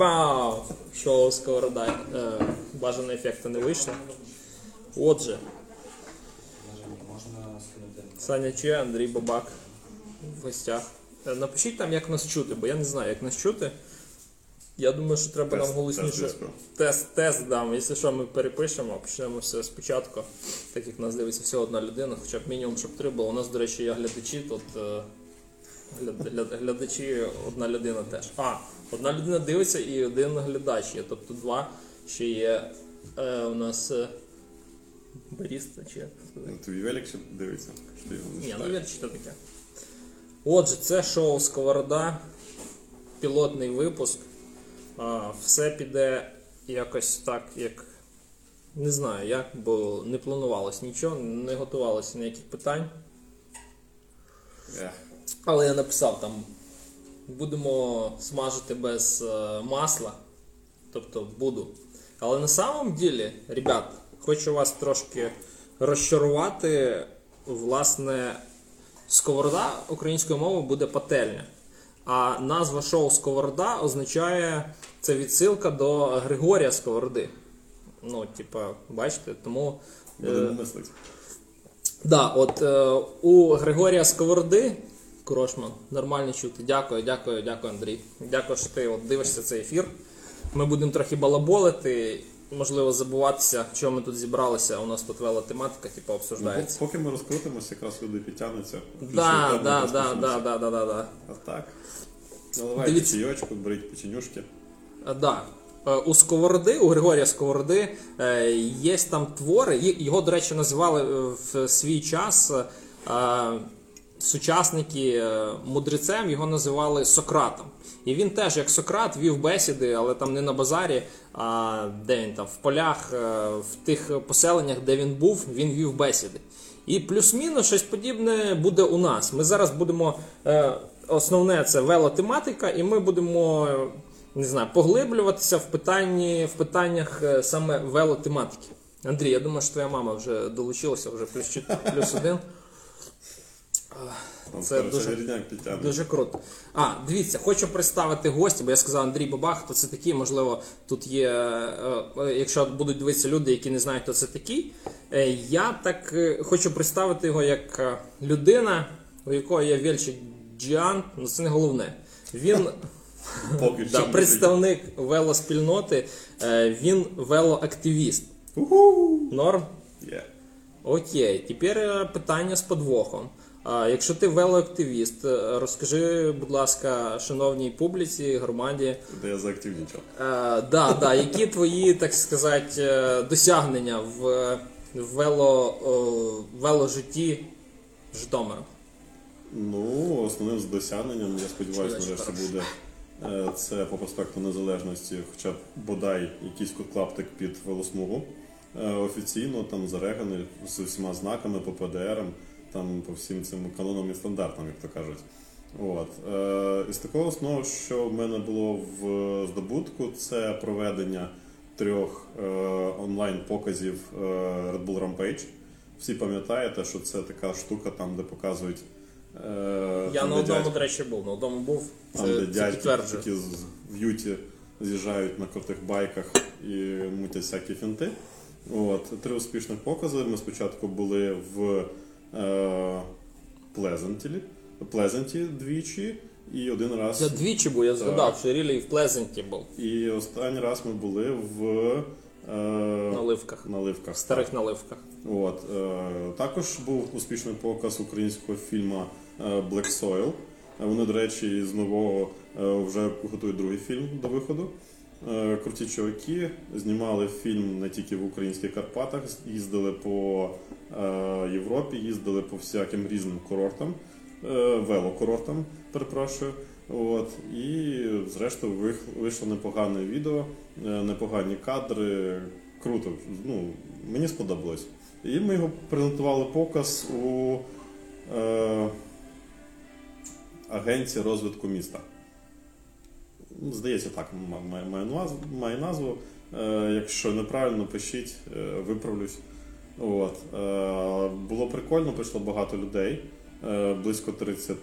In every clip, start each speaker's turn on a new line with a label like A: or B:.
A: Бау! Шоу сковорода. Е, бажаного ефекту не вийшло. Отже. Саня Че, Андрій Бабак в гостях. Е, Напишіть там, як нас чути, бо я не знаю, як нас чути. Я думаю, що треба нам голосніше.
B: тест.
A: Тест, дам. Якщо що, ми перепишемо, почнемо все спочатку, так як нас дивиться всього одна людина, хоча б мінімум, щоб три було. У нас, до речі, є глядачі тут. е, Гляд- гляд- Глядачі, одна людина теж. А, одна людина дивиться і один глядач є. Тобто два ще є е, у нас е, баріста чи як сказати?
B: Ну, Твій велик ще дивиться. Що ти його не
A: Ні,
B: читаєш?
A: ну вірш що таке. Отже, це шоу Сковорода, пілотний випуск. А, все піде якось так, як. Не знаю як, бо не планувалось нічого, не готувалося ніяких питань.
B: Ех,
A: Але я написав там, будемо смажити без е, масла. Тобто буду. Але на самом ділі, ребят, хочу вас трошки розчарувати. Власне, сковорода українською мовою буде пательня. А назва шоу Сковорода означає це відсилка до Григорія Сковороди. Ну, типа, бачите, тому. е,
B: будемо мислити.
A: Да, от е, у Григорія Сковороди, Курошман, нормально чути. Дякую, дякую, дякую, Андрій. Дякую, що ти от дивишся цей ефір. Ми будемо трохи балаболити, можливо, забуватися, чого ми тут зібралися. У нас тут вела тематика, типу,
B: Ну,
A: обсуждається.
B: поки ми розкрутимося, якраз люди підтягнуться.
A: Да, да, да, да, да, да, да, да.
B: А так. Наливайте
A: Дивіться.
B: чайочку, беріть печенюшки.
A: А, Да. Е, У Сковороди, у Григорія Сковороди е, є там твори. Ї- Його, до речі, називали е, в свій час е, сучасники е, мудрецем, його називали Сократом. І він теж, як Сократ, вів бесіди, але там не на базарі, а де він там, в полях, е, в тих поселеннях, де він був, він вів бесіди. І плюс-мінус щось подібне буде у нас. Ми зараз будемо. Е, основне це велотематика, і ми будемо. Не знаю, поглиблюватися в питанні в питаннях саме велотематики. Андрій, я думаю, що твоя мама вже долучилася, вже плюс, плюс один. Це дуже- Дуже круто. А, дивіться, хочу представити гостя, бо я сказав Андрій Бабах, хто це такий. Можливо, тут є, е, е, якщо будуть дивитися люди, які не знають, хто це такий. Е, Я так хочу представити його як людина, у якої є Вельчик Джіан, ну це не головне. Він да, представник велоспільноти, він велоактивіст. Норм? Окей, тепер питання з подвохом. Якщо ти велоактивіст, е, розкажи, будь ласка, шановній публіці, громаді,
B: Де я заактивнічав.
A: е, да, да, які твої, так сказати, е, досягнення в, вело, веложитті Житомира?
B: Ну, основним досягненням, я сподіваюся, нарешті буде це по проспекту Незалежності, хоча б бодай якийсь клаптик під велосмугу. Офіційно там зареганий з усіма знаками по ПДРам, там по всім цим канонам і стандартам, як то кажуть. От. Е, Із такого основного, що в мене було в здобутку, це проведення трьох е, онлайн-показів е, Red Bull Rampage. Всі пам'ятаєте, що це така штука, там, де показують.
A: Я
B: там,
A: на одному,
B: дядьки-
A: до речі, був. На одному був.
B: там,
A: Це,
B: де
A: це
B: дядьки такі з в юті з'їжджають на крутих байках і мутять всякі фінти. От, три успішних покази. Ми спочатку були в Плезентілі, Плезенті двічі, і один раз.
A: Я двічі був, я згадав, що Рілі в Плезенті був.
B: І останній раз ми були в е,
A: Наливках.
B: наливках.
A: Старих наливках.
B: От, е, також був успішний показ українського фільму е, Black Soil. Вони, до речі, з нового е, вже готують другий фільм до виходу. Е, Круті чуваки знімали фільм не тільки в українських Карпатах, їздили по е, Європі, їздили по всяким різним курортам, е, велокурортам, перепрошую. От, і зрештою вийшло непогане відео, непогані кадри. Круто. Ну, мені сподобалось. І ми його презентували показ у е, Агенція розвитку міста. Ну, Здається, так має, має, має назву. Е, якщо неправильно, пишіть, е, виправлюсь. От. Е, було прикольно, прийшло багато людей, близько 30.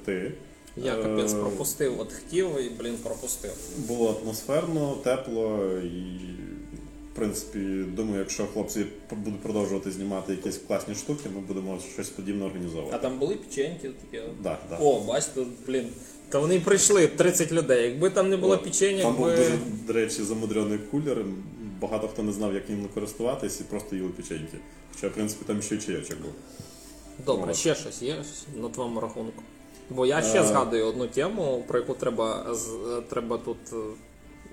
A: Я капець пропустив, от хотів і, блін, пропустив.
B: Було атмосферно, тепло і, в принципі, думаю, якщо хлопці будуть продовжувати знімати якісь класні штуки, ми будемо щось подібне організовувати.
A: А там були печеньки такі.
B: Да, да.
A: О, бачите, блін. Та вони прийшли 30 людей. Якби там не було
B: От.
A: печеньок,
B: Там був дуже, до речі, замудрений кулер. Багато хто не знав, як ним користуватись, і просто їли печеньки. Хоча, в принципі, там ще й чаєчок був.
A: Добре, ще щось є на твоєму рахунку. Бо я ще
B: Е.
A: згадую одну тему, про яку треба, з- треба тут е,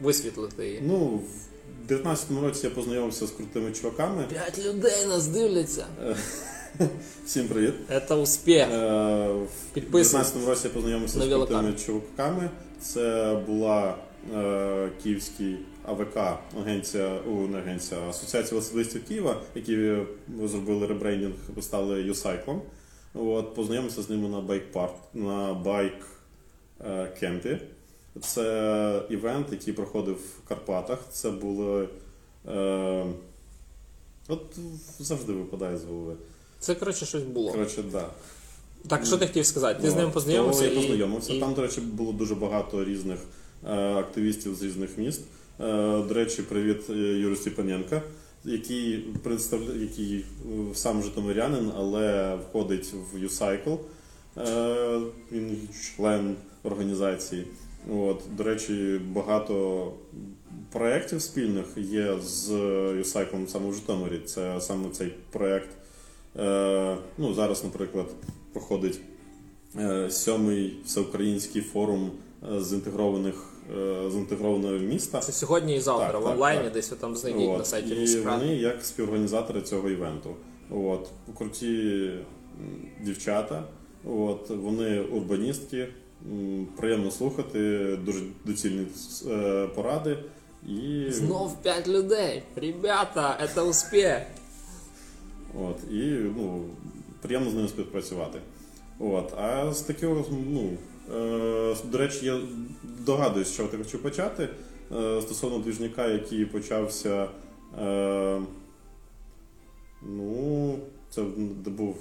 A: висвітлити її.
B: Ну, в 19-му році я познайомився з крутими чуваками.
A: П'ять людей нас дивляться.
B: Всім привіт.
A: Це успіх.
B: Е, В
A: Підписуйтесь
B: 19-му році я познайомився
A: на
B: з крутими чуваками. Це була е, київський АВК, агенція, у, не агенція, Асоціація велосипедистів Києва, які е, зробили ребрендінг, стали U-Cycle -ом. От, познайомився з ними на bike park, на байк е, camp -і. Це івент, який проходив в Карпатах. Це були. Е, от завжди випадає з голови.
A: Це, коротше, щось було.
B: Коротше, да.
A: Так, що ти хотів сказати? Ти з
B: Ну,
A: ним познайомився?
B: то Я
A: і-
B: познайомився.
A: і-
B: Там, до речі, було дуже багато різних е, активістів з різних міст. Е, до речі, привіт е, Юрію Степаненка, який представляє, який е, сам житомирянин, але входить в U-Cycle. Е, він член організації. От, до речі, багато проєктів спільних є з U-Cycle саме в Житомирі. Це саме цей проєкт. Е, ну, зараз, наприклад, проходить е, сьомий всеукраїнський форум е, з інтегрованих з інтегрованого міста.
A: Це сьогодні і завтра
B: Так,
A: в
B: так,
A: онлайні,
B: так.
A: десь ви там знайдіть на сайті
B: і вони як співорганізатори цього івенту. От, круті дівчата, от, вони урбаністки, приємно слухати, дуже доцільні поради. І,
A: Знов 5 людей. Ребята, це успіх.
B: От, і ну, приємно з ними співпрацювати. От, а з такого, ну, е, до речі, я догадуюсь, що я хочу почати. Е, стосовно двіжника, який почався. Е, ну, це був.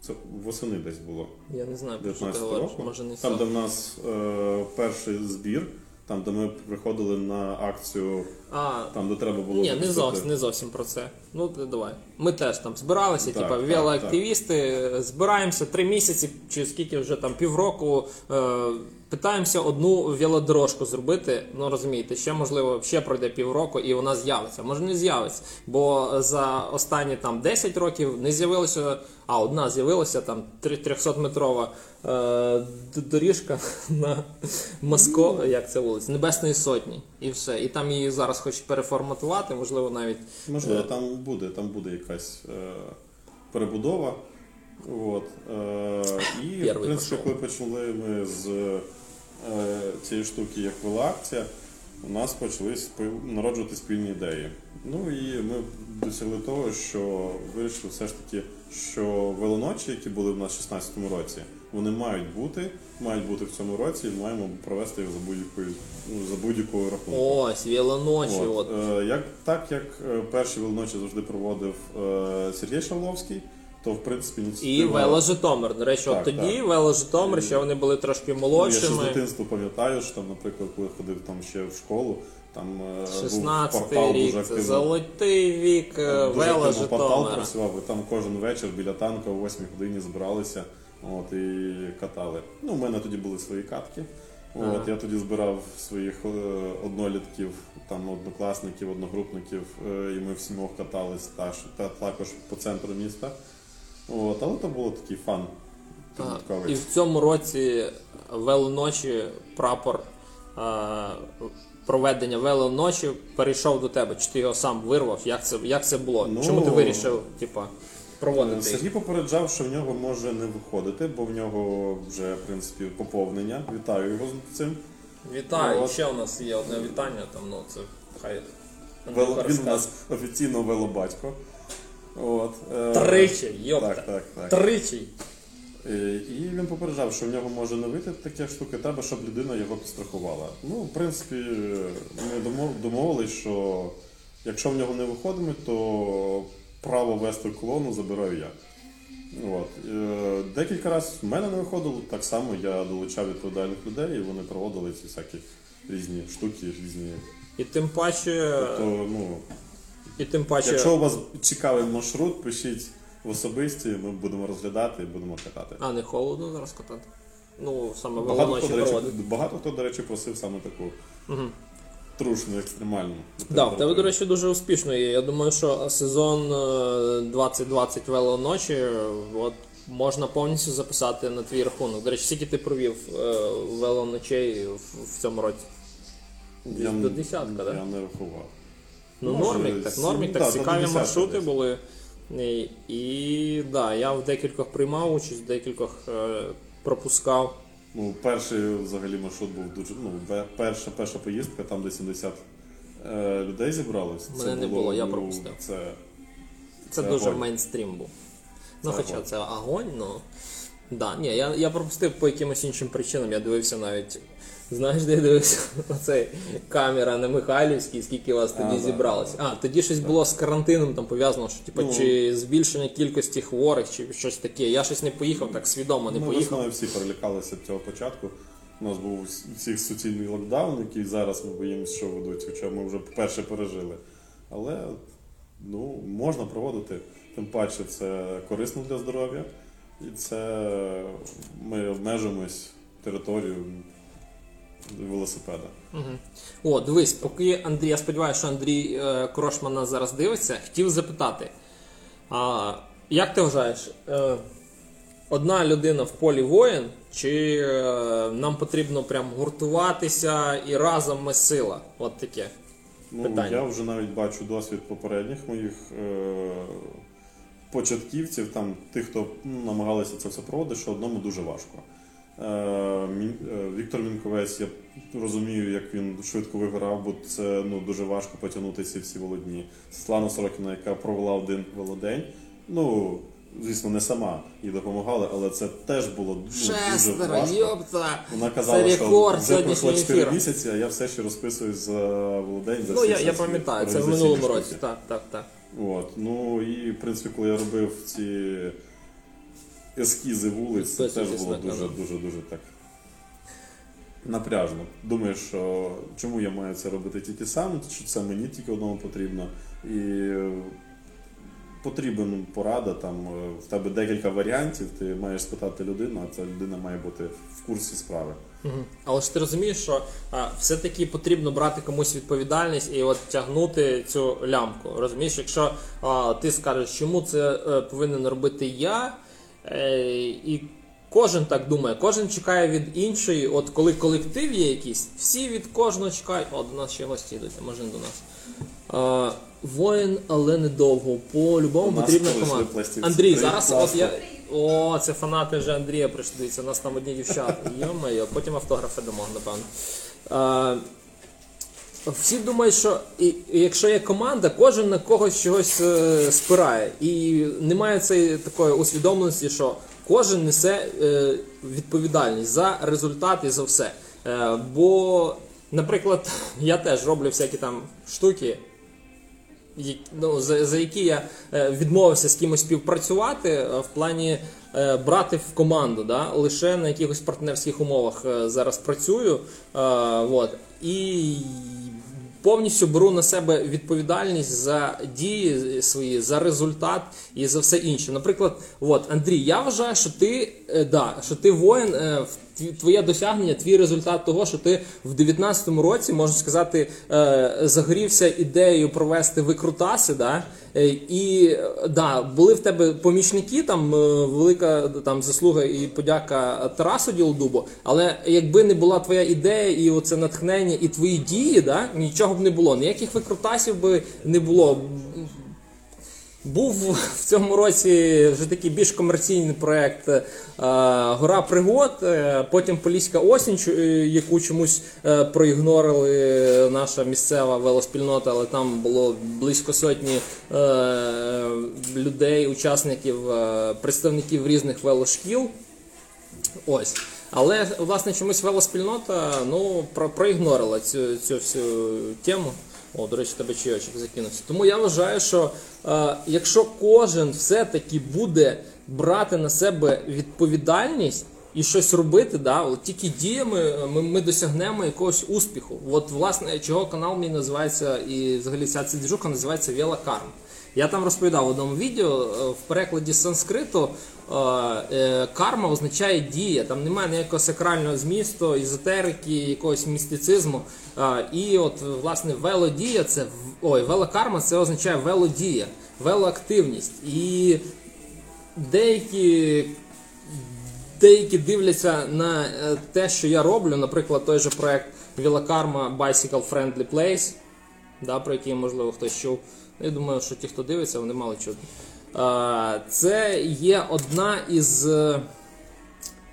B: Це восени десь було.
A: Я не знаю, про що ти говориш. Може не
B: Там, де в нас е, перший збір, там, де ми приходили на акцію,
A: А,
B: там, де треба було.
A: ні, не зовсім, не зовсім про це. Ну, давай. Ми теж там збиралися,
B: Так,
A: типа
B: так,
A: велоактивісти, збираємося три місяці чи скільки вже там півроку. Е, питаємося одну велодорожку зробити. Ну розумієте, ще можливо ще пройде півроку і вона з'явиться. Може не з'явиться. Бо за останні там 10 років не з'явилося, а одна з'явилася там 300-метрова е, доріжка на Моско, як це вулиця, Небесної Сотні. І все. І там її зараз хочуть переформатувати, можливо, навіть
B: Можливо, там буде, там буде якась е, перебудова. От, е, і, в принципі, коли почали ми з е, цієї штуки, як велоакція, у нас почали народжувати спільні ідеї. Ну і ми досягли того, що вирішили все ж таки, що велоночі, які були в нас в 2016 році, вони мають бути, мають бути в цьому році, і маємо провести їх за будь-якою ну, за будь-якою рахунку.
A: ось велоночі. От,
B: От, е, як, так як е, перші велоночі завжди проводив е, Сергій Шавловський, то в принципі
A: І. Вело Житомир. До речі, от тоді
B: так.
A: Вело Житомир, ще вони були трошки
B: Ну, Я ще з дитинства пам'ятаю, що там, наприклад, коли ходив там ще в школу, там е, був
A: 16
B: портал
A: рік,
B: дуже
A: золотий вік е,
B: Дуже
A: Вело
B: активно портал працював, і там кожен вечір біля танка о 8 годині збиралися от, і катали. Ну, у мене тоді були свої катки. От,
A: Ага.
B: Я тоді збирав своїх е, однолітків, там, однокласників, одногрупників, е, і ми всімох катались та, та, також по центру міста. От, але то було такий фан. Підлітковий.
A: І в цьому році велоночі прапор е, проведення велоночі перейшов до тебе. Чи ти його сам вирвав? Як це, як це було?
B: Ну,
A: Чому ти вирішив, типа, проводити?
B: Сергій попереджав, що в нього може не виходити, бо в нього вже в принципі поповнення. Вітаю його з цим.
A: Вітаю.
B: От.
A: Ще у нас є одне вітання, там, ну це хай.
B: Вело, він у нас офіційно велобатько. От, е,
A: Тричі, йопта.
B: Так, так, так.
A: Тричі.
B: Е, І він попереджав, що в нього може не вийти таке штуки, треба, щоб людина його підстрахувала. Ну, в принципі, ми домовились, що якщо в нього не виходить, то право вести колону забираю я. От. Е, Декілька разів в мене не виходило, так само я долучав відповідальних людей, і вони проводили ці всякі різні штуки, різні.
A: І тим паче,
B: Тобто, ну,
A: і тим паче,
B: якщо у вас цікавий маршрут, пишіть в особисті, ми будемо розглядати і будемо катати.
A: а не холодно зараз катати. Ну, саме
B: Багато хто, до речі, багато хто, до речі, просив саме таку трушну, екстремальну.
A: Да, в тебе, до речі, дуже успішно є. Я думаю, що сезон е, 2020 велоночі е, от, можна повністю записати на твій рахунок. До речі, скільки ти провів е, велоночей в, в цьому році?
B: Я,
A: до десятка, так?
B: я
A: так?
B: не рахував.
A: Ну,
B: Може,
A: нормік, так, нормік, так, цікаві маршрути
B: десь.
A: були. І, і да, я в декількох приймав участь, в декількох е, пропускав.
B: Ну, перший взагалі маршрут був дуже. Ну, перша, перша поїздка, там де 70 е, людей зібралось.
A: Мене не було, я
B: ну,
A: пропустив.
B: Це
A: Це
B: Це
A: дуже
B: огонь.
A: мейнстрім був. Ну,
B: Це
A: хоча
B: огонь.
A: це агонь, ну. Да, ні, я, я пропустив по якимось іншим причинам. Я дивився навіть. Знаєш, де я дивився? Оцей камера на Михайлівській, скільки вас тоді
B: А, да,
A: зібралось. А, тоді щось було з карантином там пов'язано, що типу,
B: Ну.
A: чи збільшення кількості хворих, чи щось таке. Я щось не поїхав, так свідомо не
B: Ми
A: поїхав.
B: весною всі перелякалися цього початку. У нас був всіх суцільний локдаун, який зараз ми боїмося, що ведуть, хоча ми вже перше пережили. Але ну, можна проводити, тим паче це корисно для здоров'я. І це ми обмежуємось територію велосипеда.
A: Мгм. О, дивись, поки Андрій, я сподіваюся, що Андрій е, Крошман нас зараз дивиться, хотів запитати. А, як ти вважаєш, е, одна людина в полі воїн, чи е, нам потрібно прям гуртуватися і разом ми сила? От таке.
B: Ну,
A: Питання.
B: я вже навіть бачу досвід попередніх моїх е- початківців, там, тих, хто ну, намагалися це все проводити, що одному дуже важко. Е- е, Віктор Мінковець, я розумію, як він швидко виграв, бо це ну, дуже важко потягнути ці всі володні. Світлана Сорокіна, яка провела один велодень, ну, звісно, не сама їй допомагала, але це теж було ну, дуже важко.
A: йопта!
B: Вона казала,
A: Це
B: що вже пройшло
A: сьогоднішнього
B: 4
A: ефіру.
B: місяці, а я все ще розписуюсь за володень. За
A: Ну, я, я пам'ятаю, це в минулому році. Так, так, так.
B: От. Ну і в принципі, коли я робив ці ескізи вулиць, це теж було дуже дуже дуже так напряжно. Думаєш, що чому я маю це робити тільки сам, що це мені тільки одному потрібно. І потрібен порада, там е, в тебе декілька варіантів, ти маєш спитати людину, а ця людина має бути в курсі справи.
A: Але ж ти розумієш, що а, все-таки потрібно брати комусь відповідальність і от тягнути цю лямку. Розумієш, якщо а, ти скажеш, чому це е, повинен робити я, е, і кожен так думає, кожен чекає від іншої, от коли колектив є якийсь, всі від кожного чекають. О, до нас ще гості йдуть, а може не до нас. А, воїн, але недовго. По-любому потрібна команда. Андрій, зараз от я. О, це фанати вже Андрія прийшли. Дивіться, у нас там одні дівчата. Йо-моє, потім автографи дамо, напевно. А, всі думають, що і, якщо є команда, кожен на когось чогось е, спирає. І немає цієї такої усвідомленості, що кожен несе е, відповідальність за результат і за все. Е, бо, наприклад, я теж роблю всякі там штуки, ну, за, за які я е, відмовився з кимось співпрацювати е, в плані е, брати в команду. Да? Лише на якихось партнерських умовах зараз працюю. Вот. І повністю беру на себе відповідальність за дії свої, за результат і за все інше. Наприклад, от, Андрій, я вважаю, що ти, да, що ти воїн, в твоє досягнення, твій результат того, що ти в 19-му році, можна сказати, е, загорівся ідеєю провести викрутаси, да? Е, і да, були в тебе помічники, там е, велика там заслуга і подяка Тарасу Ділдубу, але якби не була твоя ідея і оце натхнення, і твої дії, да, нічого б не було. Ніяких викрутасів би не було. Був в цьому році вже такий більш комерційний проект е, Гора пригод, е, потім Поліська осінь, е, яку чомусь проігнорили наша місцева велоспільнота, але там було близько сотні людей, учасників, представників різних велошкіл. Ось. Але власне чомусь велоспільнота ну, про, проігнорила цю, цю всю тему. О, до речі, тебе чайочок закинувся. Тому я вважаю, що е, якщо кожен все-таки буде брати на себе відповідальність і щось робити, да, от тільки діями е, ми, ми досягнемо якогось успіху. От, власне, чого канал мій називається, і взагалі ця двіжуха називається Віла Карма. Я там розповідав в одному відео е, в перекладі з санскриту карма означає дія. Там немає ніякого сакрального змісту, езотерики, якогось містицизму. Е, І от власне велодія це ой, велокарма це означає велодія, велоактивність. І деякі деякі дивляться на е, те, що я роблю, наприклад, той же проект Вілакарма Bicycle Friendly Place, да, про який, можливо, хтось чув. Я думаю, що ті, хто дивиться, вони мали чути. Це є одна із е,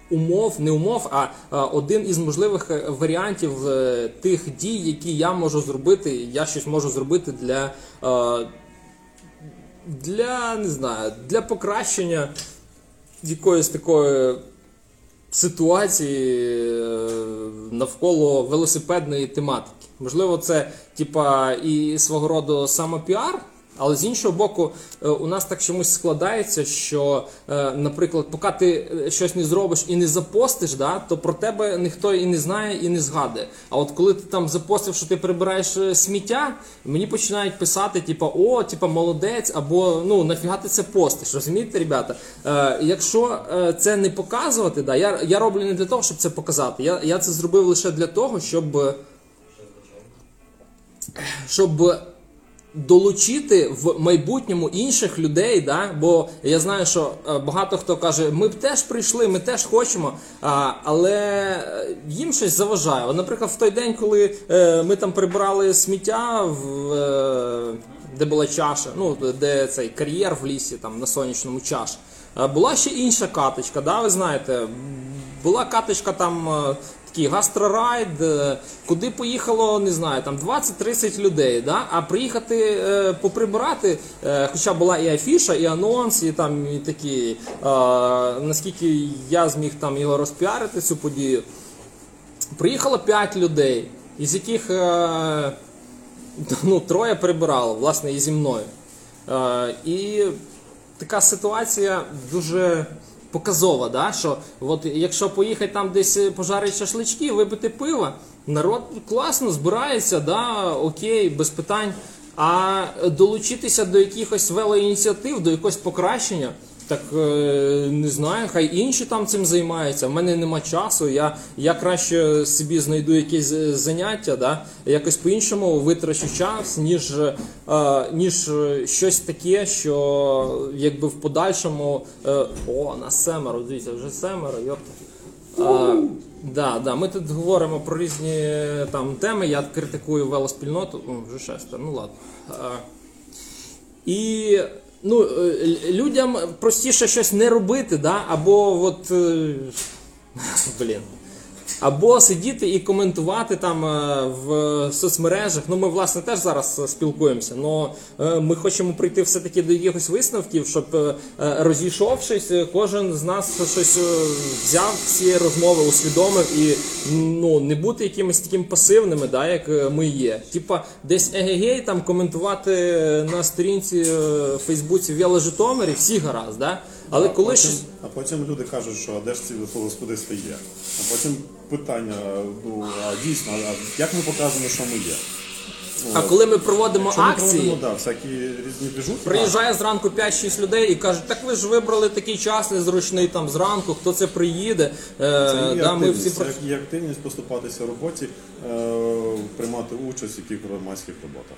A: умов, не умов, а один із можливих е, варіантів е, тих дій, які я можу зробити. Я щось можу зробити для, для не знаю, для покращення якоїсь такої ситуації навколо велосипедної тематики. Можливо, це типа і свого роду самопіар. Але з іншого боку, е, у нас так чомусь складається, що, е, наприклад, поки ти е, щось не зробиш і не запостиш, да, то про тебе ніхто і не знає, і не згадує. А от коли ти там запостив, що ти прибираєш сміття, мені починають писати, типа, о, типа, молодець, або ну нафіга ти це постиш. Розумієте, ребята? Якщо це не показувати, да, я, я роблю не для того, щоб це показати. Я, я це зробив лише для того, щоб. щоб долучити в майбутньому інших людей, да? бо я знаю, що е, багато хто каже, ми б теж прийшли, ми теж хочемо, але е, їм щось заважає. Наприклад, в той день, коли е, ми там прибрали сміття, в, де була чаша, ну де цей кар'єр в лісі, там на сонячному чаш. Була ще інша каточка, да, ви знаєте, була каточка там такий гастрорайд, е, куди поїхало, не знаю, там 20-30 людей. Да? А приїхати е, поприбирати, е, хоча була і афіша, і анонс, і там і такі, е, наскільки я зміг там його розпіарити, цю подію. Приїхало 5 людей, із яких е, ну, троє прибирало, власне, і зі мною. Е, і така ситуація дуже показова, да? що от якщо поїхати там десь пожарити шашлички, випити пиво, народ класно збирається, да, окей, без питань. А долучитися до якихось велоініціатив, до якогось покращення. Так е, не знаю, хай інші там цим займаються. В мене нема часу. Я, я краще собі знайду якесь е, заняття, да? якось по-іншому витрачу час, ніж, е, ніж щось таке, що якби в подальшому. О, нас семеро, дивіться, вже семеро, йопта. Да, да, ми тут говоримо про різні там теми. Я критикую велоспільноту. О, вже шестеро, ну ладно. А, і ну, е, людям простіше щось не робити, да? або от. е, Блін. Або сидіти і коментувати там е, в соцмережах. Ну, ми, власне, теж зараз е, спілкуємося, але ми хочемо прийти все-таки до якихось висновків, щоб е, розійшовшись, кожен з нас щось взяв цієї розмови, усвідомив і ну, не бути якимось таким пасивними, да, як ми є. Типа, десь егегей там коментувати на сторінці в Фейсбуці Віла Житомирі, всі гаразд, да? Але
B: а
A: коли
B: потім,
A: щось.
B: а потім люди кажуть, що а де ж ці господарства є. А потім питання, ну а дійсно, а як ми показуємо, що ми є?
A: А коли ми проводимо
B: Якщо ми
A: акції,
B: проводимо, да, всякі різні движухи,
A: приїжджає зранку 5-6 людей і кажуть, так ви ж вибрали такий час незручний там зранку, хто це приїде. Е,
B: Це є
A: да, ми всі
B: це є активність поступатися роботі, е, приймати участь в яких громадських роботах.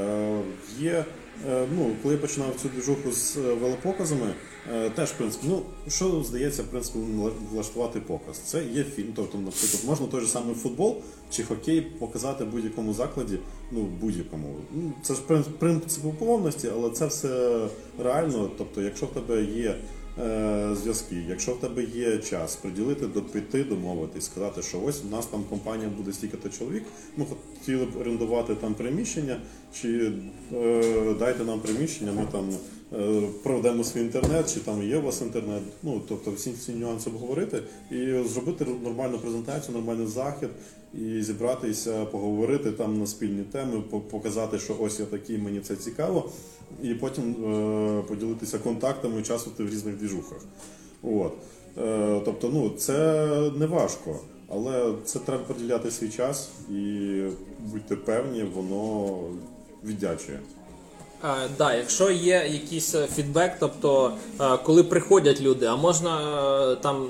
B: Е, є, е, ну, коли я починав цю движуху з е, велопоказами, е, теж в принципі, ну що здається, в принципі, влаштувати показ. Це є фільм. Тобто, наприклад, можна той же самий футбол чи хокей показати будь-якому закладі, ну будь-якому. Ну, це ж принцип повності, але це все реально. Тобто, якщо в тебе є е, зв'язки. Якщо в тебе є час приділити до п'яти, домовитись, сказати, що ось у нас там компанія буде стільки-то чоловік, ми хотіли б орендувати там приміщення, чи е, дайте нам приміщення, ми там е, проведемо свій інтернет, чи там є у вас інтернет. Ну тобто всі ці нюанси обговорити і зробити нормальну презентацію, нормальний захід, і зібратися, поговорити там на спільні теми, показати, що ось я такий, мені це цікаво, і потім е, поділитися контактами, участвувати в різних двіжухах. От. Е, тобто, ну, це не важко, але це треба приділяти свій час і будьте певні, воно віддячує.
A: Е, да, якщо є якийсь е, фідбек, тобто е, коли приходять люди, а можна там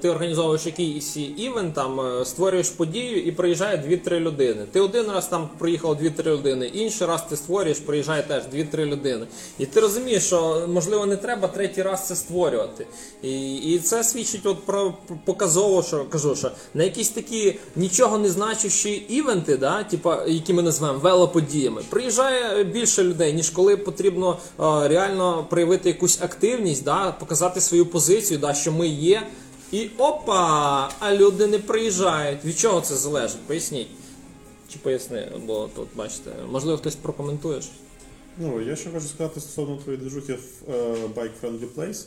A: ти організовуєш якийсь івент, там створюєш подію і приїжджає 2-3 людини. Ти один раз там приїхав 2-3 людини, інший раз ти створюєш, приїжджає теж 2-3 людини. І ти розумієш, що можливо не треба третій раз це створювати. І, і це свідчить от про показово, що кажу, що на якісь такі нічого не значущі івенти, да, типа, які ми називаємо велоподіями, приїжджає більше людей, ніж коли потрібно е, реально проявити якусь активність, да, показати свою позицію, да, що ми є. І опа! А люди не приїжджають. Від чого це залежить? Поясніть. Чи поясни, бо тут бачите, можливо, хтось прокоментує.
B: Ну, я ще хочу сказати стосовно твоєї движухи в е, Bike Friendly Place.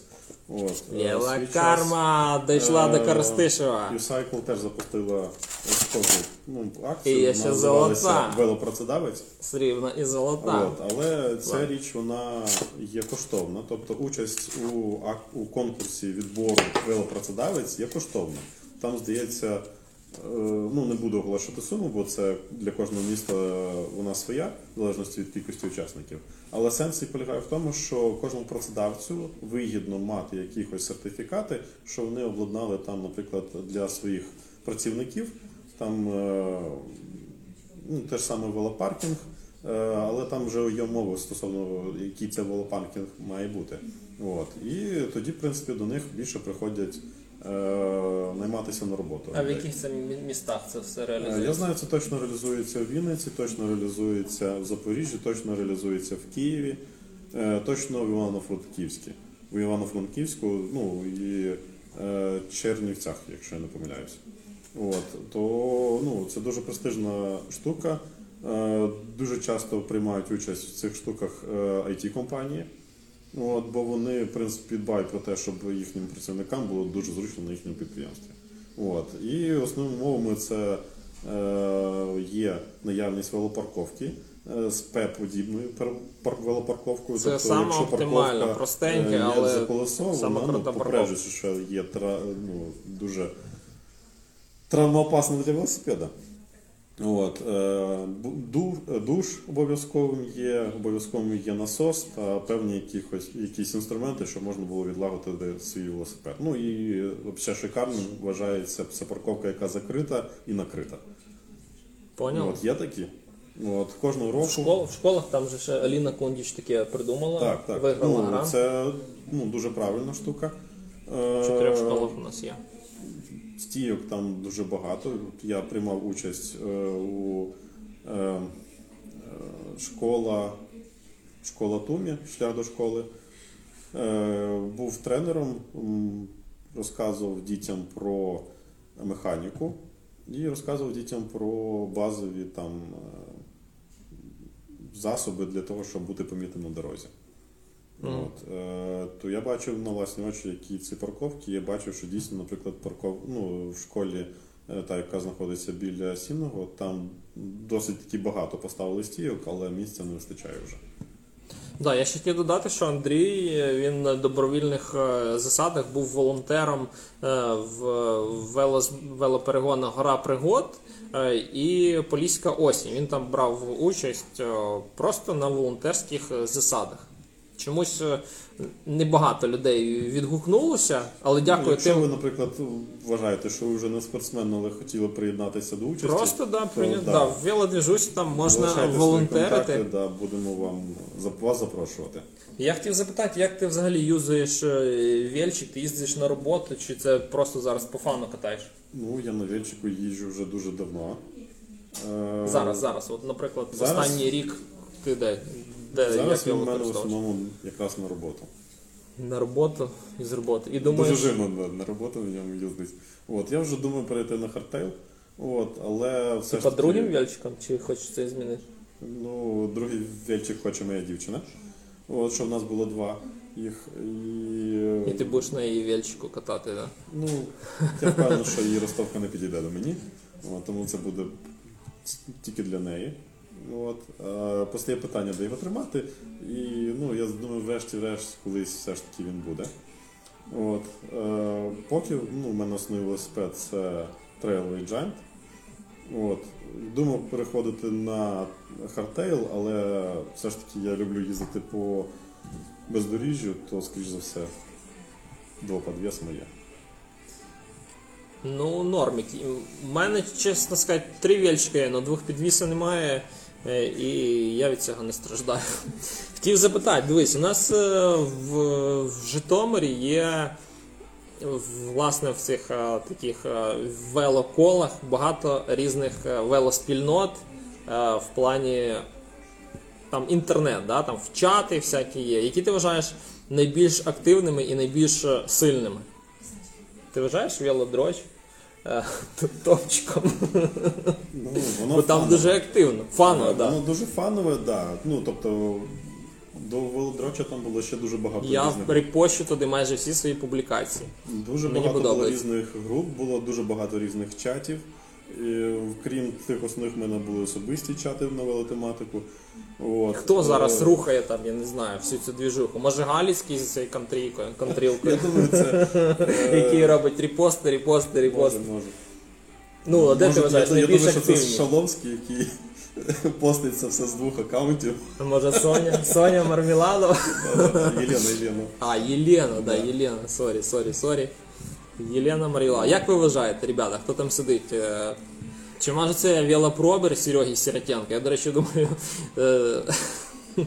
B: От, е,
A: Єла
B: свій час,
A: карма дійшла до
B: е,
A: Коростишева.
B: U-Cycle теж запустила ось таку ну, акцію.
A: І є ще
B: називалася
A: золота.
B: Велопроцедавець.
A: Срібна і золота.
B: От, але ця річ вона є коштовна. Тобто участь у, ак- у конкурсі відбору велопроцедавець є коштовна. Там, здається, е, ну не буду оголошувати суму, бо це для кожного міста вона своя, в залежності від кількості учасників. Але сенс і полягає в тому, що кожному працедавцю вигідно мати якісь сертифікати, що вони обладнали там, наприклад, для своїх працівників. Там е, ну, те ж саме велопаркінг, е, але там вже є мова стосовно який це велопаркінг має бути. От. І тоді, в принципі, до них більше приходять е, найматися на роботу.
A: А в яких це містах це все
B: Е,
A: реалізується?
B: Я знаю, це точно реалізується в Вінниці, точно реалізується в Запоріжжі, точно реалізується в Києві, е, точно в Івано-Франківську. В Івано-Франківську, ну і е, Чернівцях, якщо я не помиляюся. От, то ну, це дуже престижна штука. Е, Дуже часто приймають участь в цих штуках it компанії От, бо вони, в принципі, дбають про те, щоб їхнім працівникам було дуже зручно на їхньому підприємстві. От. І основними умовами це е, є наявність велопарковки е, з П-подібною велопарковкою.
A: Це
B: тобто,
A: саме
B: якщо
A: оптимально,
B: парковка,
A: простеньке,
B: е,
A: але
B: за колесо,
A: саме
B: вона ну,
A: крута
B: попереджує, що є тра, ну, дуже травмоопасно для велосипеда. От, е, душ обов'язковим є, обов'язковим є насос та певні якихось, якісь інструменти, щоб можна було відлагодити свій велосипед. Ну і взагалі шикарним вважається це парковка, яка закрита і накрита.
A: Поняв?
B: От, є такі. От, кожного року.
A: В, школ, в школах там же ще Аліна Кондіч таке придумала,
B: Так, так.
A: виграла
B: Ну,
A: гра.
B: це ну, дуже правильна штука. Е,
A: В чотирьох школах у нас є.
B: Стійок там дуже багато. Я приймав участь е, у е, е, школа, школа Тумі, шлях до школи. Був тренером, розказував дітям про механіку і розказував дітям про базові там засоби для того, щоб бути помітним на дорозі. От, е, то я бачив на власні очі, які ці парковки. Я бачив, що дійсно, наприклад, парков... ну, в школі, е, та, яка знаходиться біля Сінного, там досить таки багато поставили стійок, але місця не вистачає вже.
A: Да, я ще хотів додати, що Андрій він на добровільних е, засадах був волонтером е, в велоперегонах Гора Пригод е, і Поліська осінь. Він там брав участь просто на волонтерських засадах. Чомусь е, небагато людей відгукнулося, але дякую
B: ну, якщо
A: тим.
B: ви, наприклад, вважаєте, що ви вже не спортсмен, але хотіли приєднатися до участі,
A: Просто да, прийня... да. в велодвіжусі там можна волонтерити.
B: да, будемо вам вас запрошувати.
A: Я хотів запитати, як ти взагалі юзаєш е, вельчик, ти їздиш на роботу, чи це просто зараз по фану катаєш?
B: Ну, я на вельчику їжджу вже дуже давно. Е,
A: Зараз, зараз. От, наприклад,
B: Зараз?
A: останній рік ти де? Де
B: Зараз він в мене в основному якраз на роботу.
A: На роботу і з роботи. І
B: Дуже жирно на, на роботу в ньому їздить. От, я вже думаю перейти на хардтейл. От, але все ж таки,
A: другим вельчикам, чи хочеш це змінити?
B: Ну, другий вельчик хоче моя дівчина. От, що в нас було два їх. І, е,
A: І ти будеш на її вельчику катати, да?
B: Ну, я впевнений, що її ростовка не підійде до мені, от, тому це буде тільки для неї. От. Е, Постає питання, де його тримати. І ну, я думаю, врешті-решт колись все ж таки він буде. От. Е, Поки ну, у мене основний велосипед це трейловий Giant. От. Думав переходити на хардтейл, але все ж таки я люблю їздити по бездоріжжю, то, скоріш за все, двоподвес моє.
A: Ну, нормік. У мене, чесно сказати, три вельчика є, але двох підвісів немає, і я від цього не страждаю. Хотів запитати, дивись, у нас е, в, в Житомирі є власне в цих е, таких е, велоколах багато різних е, велоспільнот е, в плані там інтернет, да, там в чати всякі є. Які ти вважаєш найбільш активними і найбільш е, сильними? Ти вважаєш велодроч е, т- топчиком?
B: Ну, воно
A: Бо там
B: фанове.
A: дуже активно. Фаново,
B: Воно
A: так.
B: дуже фанове, да. Ну, тобто, до велодроча там було ще дуже багато
A: Я
B: різних.
A: репощу туди майже всі свої публікації.
B: Дуже
A: Мені
B: багато було
A: подобається.
B: різних груп, було дуже багато різних чатів. І, крім тих основних, в мене були особисті чати на велотематику. От.
A: Хто зараз
B: Е,
A: рухає там, я не знаю, всю цю двіжуху? Може Галіцький з цією контрійкою,
B: Я думаю, це е,
A: який робить репости, репости,
B: може,
A: репости.
B: може.
A: Ну, а де
B: Може,
A: ти вважаєш
B: я, я
A: найбільш
B: думаю, що це
A: активні?
B: Шаломський, який поститься все з двох аккаунтів.
A: Може Соня? Соня Мармеладова?
B: Єлена, Єлена.
A: А, Єлена, да, Єлена, сорі, сорі, сорі. Єлена Маріла. Як ви вважаєте, ребята, хто там сидить? Е, Чи може це велопробер Сереги Сіротенка? Я, до речі, думаю, е,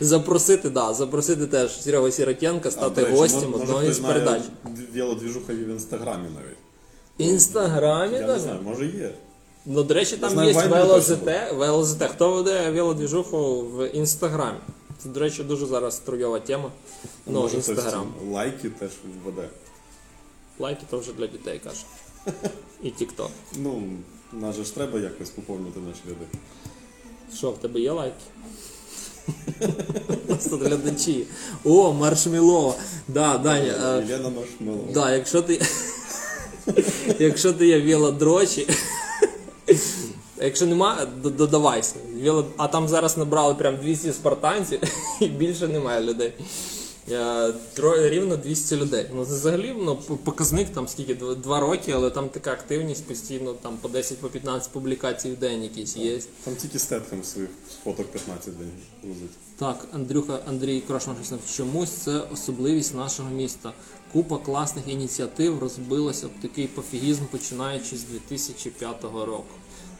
A: запросити, да, запросити теж Серегу Сіротенка, стати
B: речі,
A: гостем
B: може,
A: одної з передач.
B: Велодвіжухові в інстаграмі навіть.
A: Інстаграмі
B: Я не знаю, може є.
A: Ну, до речі, там
B: знаю,
A: є велозт, велозт. Хто веде велодвіжуху в інстаграмі? Це, до речі, дуже зараз труйова тема. Ну,
B: може,
A: інстаграм.
B: лайки теж введе.
A: Лайки то вже для дітей каже. І тікток.
B: Ну, нас же ж треба якось поповнити наші ряди.
A: Що, в тебе є лайки? Просто глядачі. О, маршмеллоу. Да, Даня. е,
B: Єлена Маршмеллоу.
A: Да, якщо ти. якщо ти є велодрочі. Якщо нема, додавайся. Вело- А там зараз набрали прям 200 спартанців і більше немає людей. Е, тро- Рівно 200 людей. Ну це взагалі ну, показник там скільки, дв- два роки, але там така активність постійно, там по 10 по 15 публікацій в день якісь є.
B: Там тільки стетхем своїх фоток 15 день грузить.
A: Так, Андрюха, Андрій Крошман чомусь це особливість нашого міста. Купа класних ініціатив розбилася об такий пофігізм, починаючи з 2005 року.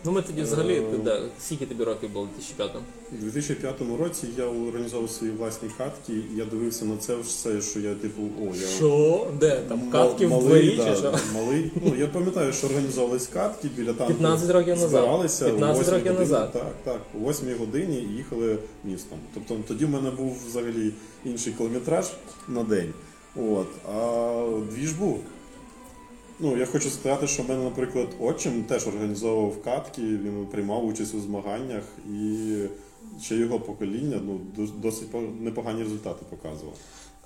A: Ну ми тоді взагалі, ти де, скільки тобі років було в 2005-му?
B: У 2005 році я організовував свої власні катки, і я дивився на це все, що я типу, о, я
A: Що? Де? Там катки в дворі
B: да,
A: чи що?
B: малий. Ну я пам'ятаю, що організовувались катки біля танку.
A: 15 років назад.
B: збиралися
A: 15
B: о 8
A: років
B: годині,
A: назад.
B: Так, так, о 8 годині і їхали містом. Тобто тоді в мене був взагалі інший кілометраж на день. От, а двіж був. Ну, я хочу сказати, що в мене, наприклад, отчим теж організовував катки, він приймав участь у змаганнях, і ще його покоління ну, досить непогані результати показував.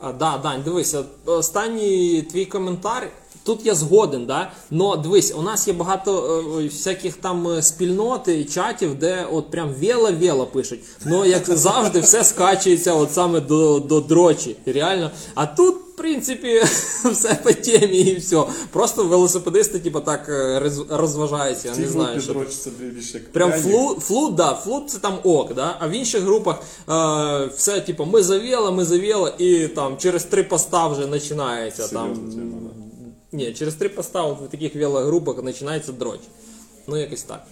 A: А, да, Дань, дивися, останній твій коментар. Тут я згоден, да? Но дивись, у нас є багато е, всяких там е, спільнот і чатів, де от прям вело-вело пишуть. Ну, як завжди, все скачується от саме до, до дрочі. Реально. А тут, принципі, все по темі і все. Просто велосипедисти, типу, так е, роз- розважаються. Я не знаю, що.
B: підроч це більше як
A: Прям
B: пряник.
A: флут, да, флут це там ок, да? а в інших групах е, все, типу, ми завіли, ми завіли, і там через три поста вже починається. Там,
B: тема, да.
A: ні, через три поста от в таких велогрупах починається дроч. Ну, якось так.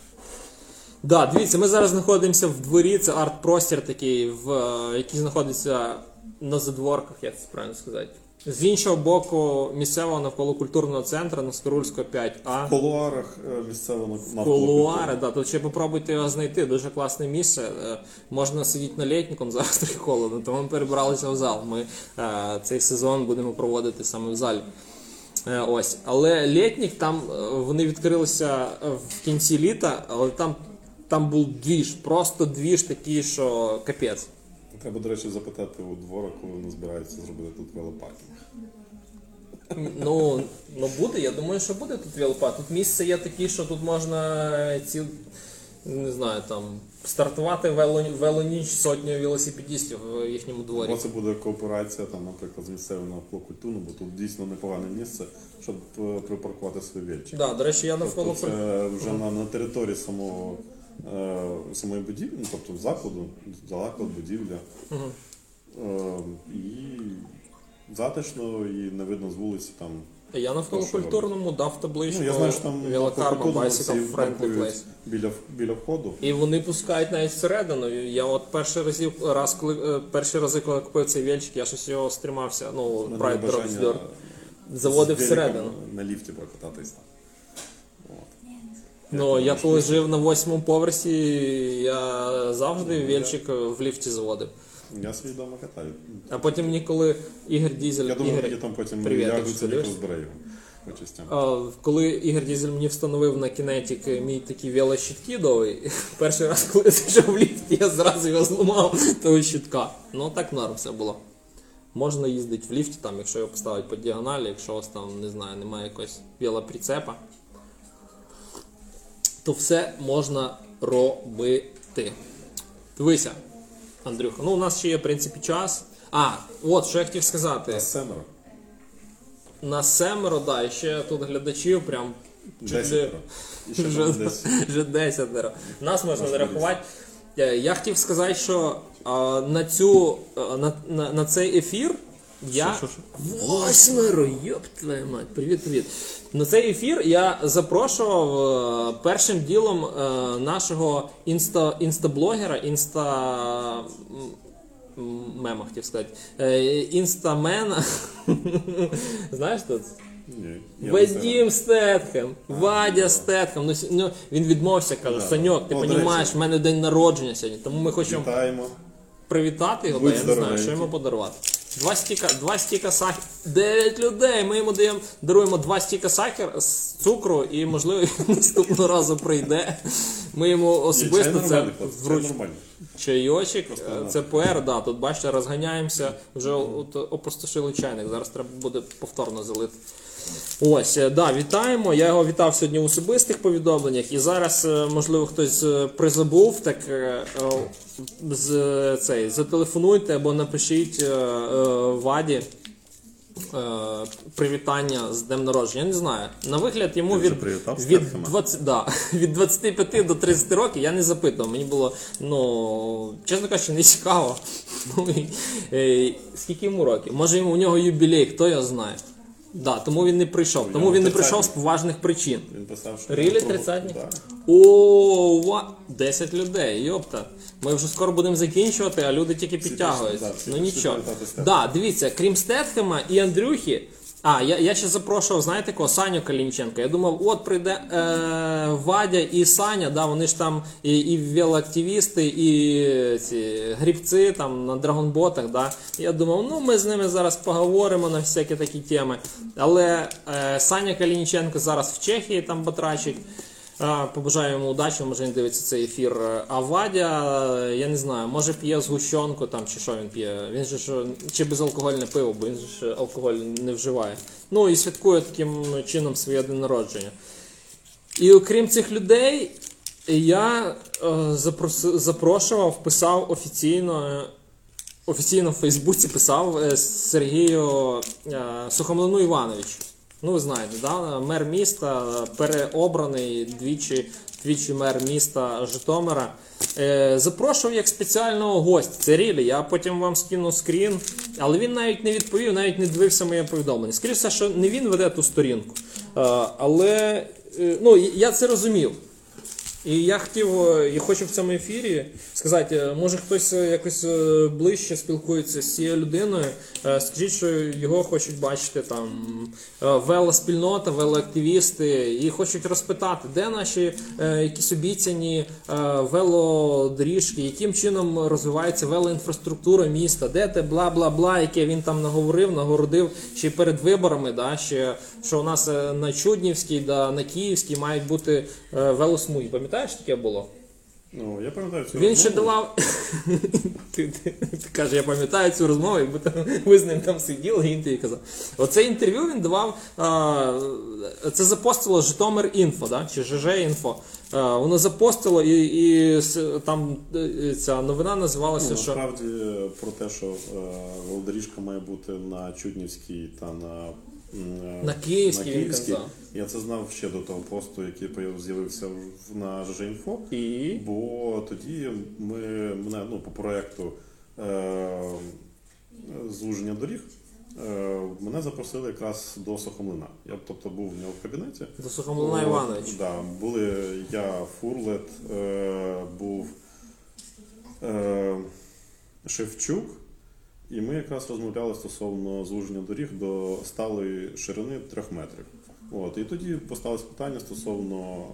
A: Да, дивіться, ми зараз знаходимося в дворі, це арт-простір такий, в, е, який знаходиться на задворках, як це правильно сказати. З іншого боку, місцевого навколо культурного центру на Скорульського 5А.
B: В колуарах е, місцевого навколо
A: Кулуари, да, тут ще попробуйте його знайти. Дуже класне місце. Е, Можна сидіти налітником, зараз трохи холодно, тому ми перебралися в зал. Ми е, цей сезон будемо проводити саме в залі. Ось. Але літнік там вони відкрилися в кінці літа, але там, там був двіж, просто двіж такий, що капець.
B: Треба, до речі, запитати у двора, коли вони збираються зробити тут велопаркінг.
A: Ну, ну буде, я думаю, що буде тут велопарк. Тут місце є такі, що тут можна ці, не знаю, там, стартувати вело, велоніч сотню велосипедистів в їхньому дворі.
B: Або це буде кооперація, там, наприклад, з місцевим навколо бо тут дійсно непогане місце, щоб е, припаркувати свій вільчик.
A: Да, до речі, я навколо
B: Тобто це вже на, на території самого, е, самої будівлі, ну, тобто закладу, заклад, будівля. Е, і затишно, і не видно з вулиці там.
A: Я навколо культурному дав табличку
B: Ну, я знаю, що там
A: велокарма Bicycle Friendly Place.
B: біля, біля входу.
A: І вони пускають навіть всередину. Я от перший разів, раз, коли е, перші рази, коли купив цей вельчик, я щось його стримався. Ну, Pride Drops Dirt. Заводив всередину.
B: На ліфті прокататись.
A: Ну, я коли жив на восьмому поверсі, я завжди вельчик в ліфті заводив.
B: Я свій вдома катаю.
A: А потім мені, коли Ігор Дізель,
B: Я думаю,
A: Ігор,
B: я там потім
A: Привіт,
B: я це
A: дивишся.
B: його
A: а, коли Ігор Дізель мені встановив на кінетік мій такий велощитки довгий, перший раз, коли я зайшов в ліфт, я зразу його зламав того щитка. Ну так норм все було. Можна їздити в ліфті, там, якщо його поставити по діагоналі, якщо у вас там, не знаю, немає якогось велоприцепа, то все можна робити. Дивися, Андрюха, ну у нас ще є, в принципі, час. А, от що я хотів сказати.
B: На семеро.
A: На семеро, да, і ще тут глядачів прям
B: Десятеро. І ще
A: вже,
B: там десь.
A: вже десятеро. Нас можна
B: Наш
A: зарахувати. Е, Я хотів сказати, що а, на цю а, на, на, на цей ефір я
B: Що, що,
A: восьмеро, йоп твою мать, привіт, привіт. На цей ефір я запрошував е, першим ділом е, нашого інста, інстаблогера, інста. м, Мема хотів сказати. Е, Інстамена. Знаєш тут?
B: Ні, я не знаю.
A: Вадім Стетхем, Вадя Стетхем. Ну, с- ну, він відмовився, каже, Саньок, ти
B: О, до
A: розумієш, в мене день народження сьогодні, тому ми хочемо
B: Вітаємо.
A: привітати його,
B: Будь
A: я не знаю,
B: здоровенький.
A: що йому подарувати. Два стіка, два стіка сахар, дев'ять людей. Ми йому даємо, даруємо два стіка сахар з цукру, і можливо він наступного разу прийде. Ми йому
B: Ні,
A: особисто це
B: чай
A: вручну.
B: нормальний.
A: Чайочок, е, це ПР, да, тут бачите, розганяємося, вже от опустошили чайник, зараз треба буде повторно залити. Ось, е, да, вітаємо. Я його вітав сьогодні в особистих повідомленнях, і зараз, е, можливо, хтось е, призабув, так з, цей, зателефонуйте або напишіть е, е, Ваді. Привітання з днем народження. Я не знаю. На вигляд йому від, від, 20, да, від 25 до 30 років я не запитував. Мені було, ну, чесно кажучи, не цікаво. Ну, скільки йому років? Може йому у нього юбілей, хто його знає. Да, тому він не прийшов. Тому він не прийшов з поважних причин.
B: Він писав, що
A: Рілі
B: тридцятник?
A: 30-ні?
B: Да.
A: О, ва... 10 людей, йопта. Ми вже скоро будемо закінчувати, а люди тільки підтягуються.
B: да, всі
A: ну
B: пішли
A: нічого.
B: Стетхема.
A: Да, дивіться, крім Стетхема і Андрюхи. А, я, я ще запрошував, знаєте кого? Саню Калінченка. Я думав, от прийде е, Вадя і Саня, да, вони ж там і, і велоактивісти, і ці грібці там на драгонботах. Да. Я думав, ну ми з ними зараз поговоримо на всякі такі теми. Але е, Саня Калінченко зараз в Чехії там батрачить. Йому удачі, може він дивиться цей ефір. А Вадя, е, я не знаю, може п'є згущенку там чи що він п'є. Він же ж е, чи безалкогольне пиво, бо він же алкоголь не вживає. Ну і святкує таким чином своє день народження. І окрім цих людей, я е, запрошував, писав офіційно. е, Офіційно в Фейсбуці писав е, Сергію е, Сухомлину Івановичу. Ну, ви знаєте, да? мер міста, е, переобраний двічі, двічі мер міста Житомира. Е, запрошував як спеціального гостя. Це Рілі. Я потім вам скину скрін. Але він навіть не відповів, навіть не дивився моє повідомлення. Скоріше, що не він веде ту сторінку. Е, але е, ну, я це розумів. І я хотів е, і хочу в цьому ефірі сказати, е, може хтось е, якось ближче спілкується з цією людиною. Скажіть, що його хочуть бачити там велоспільнота, велоактивісти, і хочуть розпитати, де наші якісь обіцяні велодоріжки, яким чином розвивається велоінфраструктура міста, де те бла бла бла, яке він там наговорив, нагородив ще й перед виборами, да, ще що у нас е, на Чуднівській, да, на Київській мають бути е, велосмуги. Пам'ятаєш, таке було?
B: Ну, я пам'ятаю цю
A: Він ще давав. ти, ти, ти каже, я пам'ятаю цю розмову, якби там, ви з ним там сиділи, і тобі казав. Оце інтерв'ю він давав. А, це запостило Житомир Інфо, да? чи ЖЖ Інфо. А, воно запостило, і, і там е, ця новина називалася,
B: Ну,
A: що.
B: насправді про те, що е, велодоріжка має бути на Чуднівській та на,
A: На Київській, він казав.
B: Я це знав ще до того посту, який з'явився на ЖЖ-інфо.
A: І.
B: Бо тоді ми мене ну, по проєкту е, звуження доріг. Е, мене запросили якраз до Сохомлина. Я тобто був в нього в кабінеті.
A: До Сухомлина Іванович.
B: Да, були я, Фурлет, е, був е, Шевчук, і ми якраз розмовляли стосовно звуження доріг до сталої ширини трьох метрів. От, і тоді поставилось питання стосовно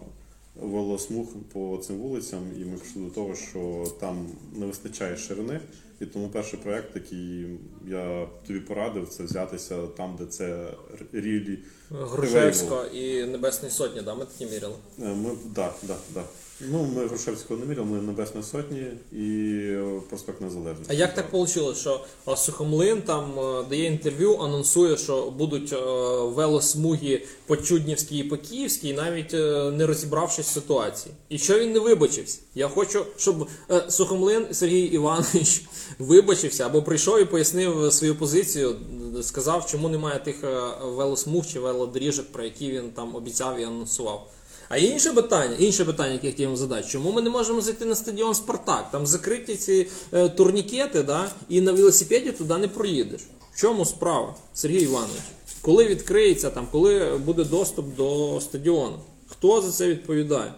B: велосмуг по цим вулицям, і ми прийшли до того, що там не вистачає ширини. І тому перший проект, який я тобі порадив, це взятися там, де це рілі.
A: Грушевська і Небесної Сотні, да, ми такі міряли.
B: Е, Ми, да, да, да. Ну, ми Грушевського не міряли, ми Небесної Сотні і е, проспект Незалежності.
A: А як так вийшло, що а, Сухомлин там е, дає інтерв'ю, анонсує, що будуть е, велосмуги по Чуднівській і по Київській, навіть е, не розібравшись в ситуації. І що він не вибачився? Я хочу, щоб е, Сухомлин Сергій Іванович вибачився або прийшов і пояснив свою позицію, е, сказав, чому немає тих е, велосмуг чи велодоріжок, про які він там обіцяв і анонсував. А є інше питання, інше питання, яке я хотів вам задати. Чому ми не можемо зайти на стадіон Спартак? Там закриті ці е, турнікети, да, і на велосипеді туди не проїдеш. В чому справа, Сергій Іванович? Коли відкриється там, коли буде доступ до стадіону? Хто за це відповідає?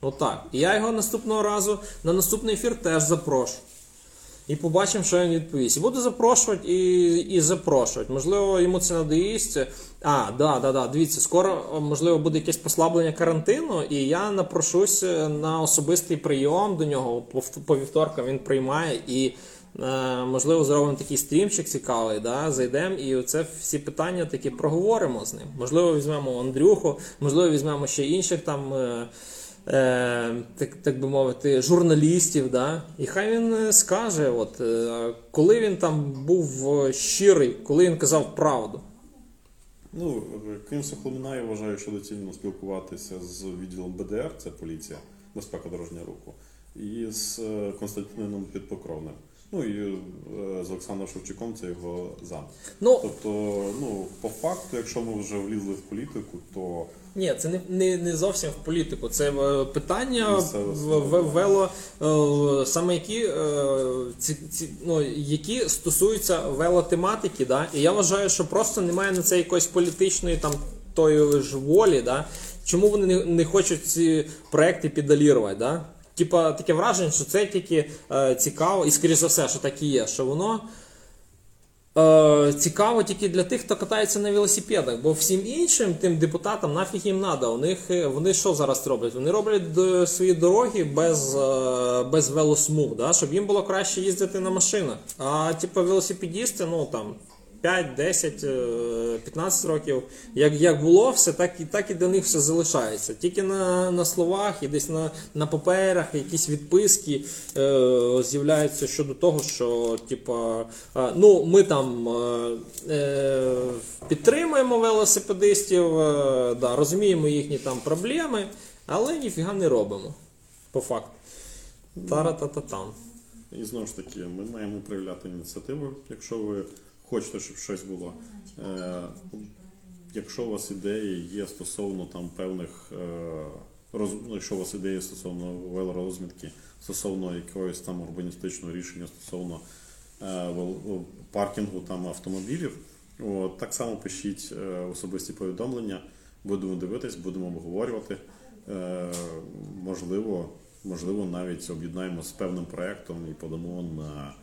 A: Отак. І я його наступного разу на наступний ефір теж запрошу. І побачимо, що він відповість. І буду запрошувати і, і запрошувати. Можливо, йому це надоїсть. А, да, да, да. Дивіться, скоро можливо буде якесь послаблення карантину, і я напрошусь е, на особистий прийом до нього. По, по вівторкам він приймає і. е, Можливо, зробимо такий стрімчик цікавий, да? зайдемо і оце всі питання таки проговоримо з ним. Можливо, візьмемо Андрюху, можливо, візьмемо ще інших там е, так, так би мовити, журналістів, да? і хай він е, скаже, от, е, коли він там був е, щирий, коли він казав правду.
B: Ну, е, крім Сохомлина, я вважаю, що доцільно спілкуватися з відділом БДР, це поліція, безпека дорожнього руху, і з е, Константином Підпокровним. Ну і е, з Олександром Шевчуком, це його зам.
A: Ну,
B: Тобто, ну, по факту, якщо ми вже влізли в політику, то
A: ні, це не, не, не зовсім в політику. Це е, питання вело, е, саме які, е, ці, ці, ну, які стосуються велотематики, да? і я вважаю, що просто немає на це якоїсь політичної там тої ж волі, да? чому вони не, не хочуть ці проекти підалірувати, да? Типа таке враження, що це тільки е, цікаво, і скоріш за все, що так і є, що воно Е, цікаво тільки для тих, хто катається на велосипедах, бо всім іншим тим депутатам нафіг їм треба. У них е, вони що зараз роблять? Вони роблять свої дороги без, е, без велосмуг, да? щоб їм було краще їздити на машинах. А типу велосипедісти, ну там 5, 10, е, 15 років, як, як було все, так і так і для них все залишається. Тільки на, на словах і десь на, на паперах якісь відписки е, з'являються щодо того, що типа, е, ну ми там е, е, підтримуємо велосипедистів, е, да, розуміємо їхні там проблеми, але ніфіга не робимо. По факту. Тара-та-та-там.
B: І знову ж таки, ми маємо проявляти ініціативу, якщо ви хочете, щоб щось було. Е, якщо у вас ідеї є стосовно там певних е, роз, ну, якщо у вас ідеї стосовно велорозмітки, стосовно якогось там урбаністичного рішення, стосовно е, вел- паркінгу там автомобілів, от, так само пишіть е, особисті повідомлення, будемо дивитись, будемо обговорювати. Е, можливо, можливо, навіть об'єднаємо з певним проєктом і подамо на е,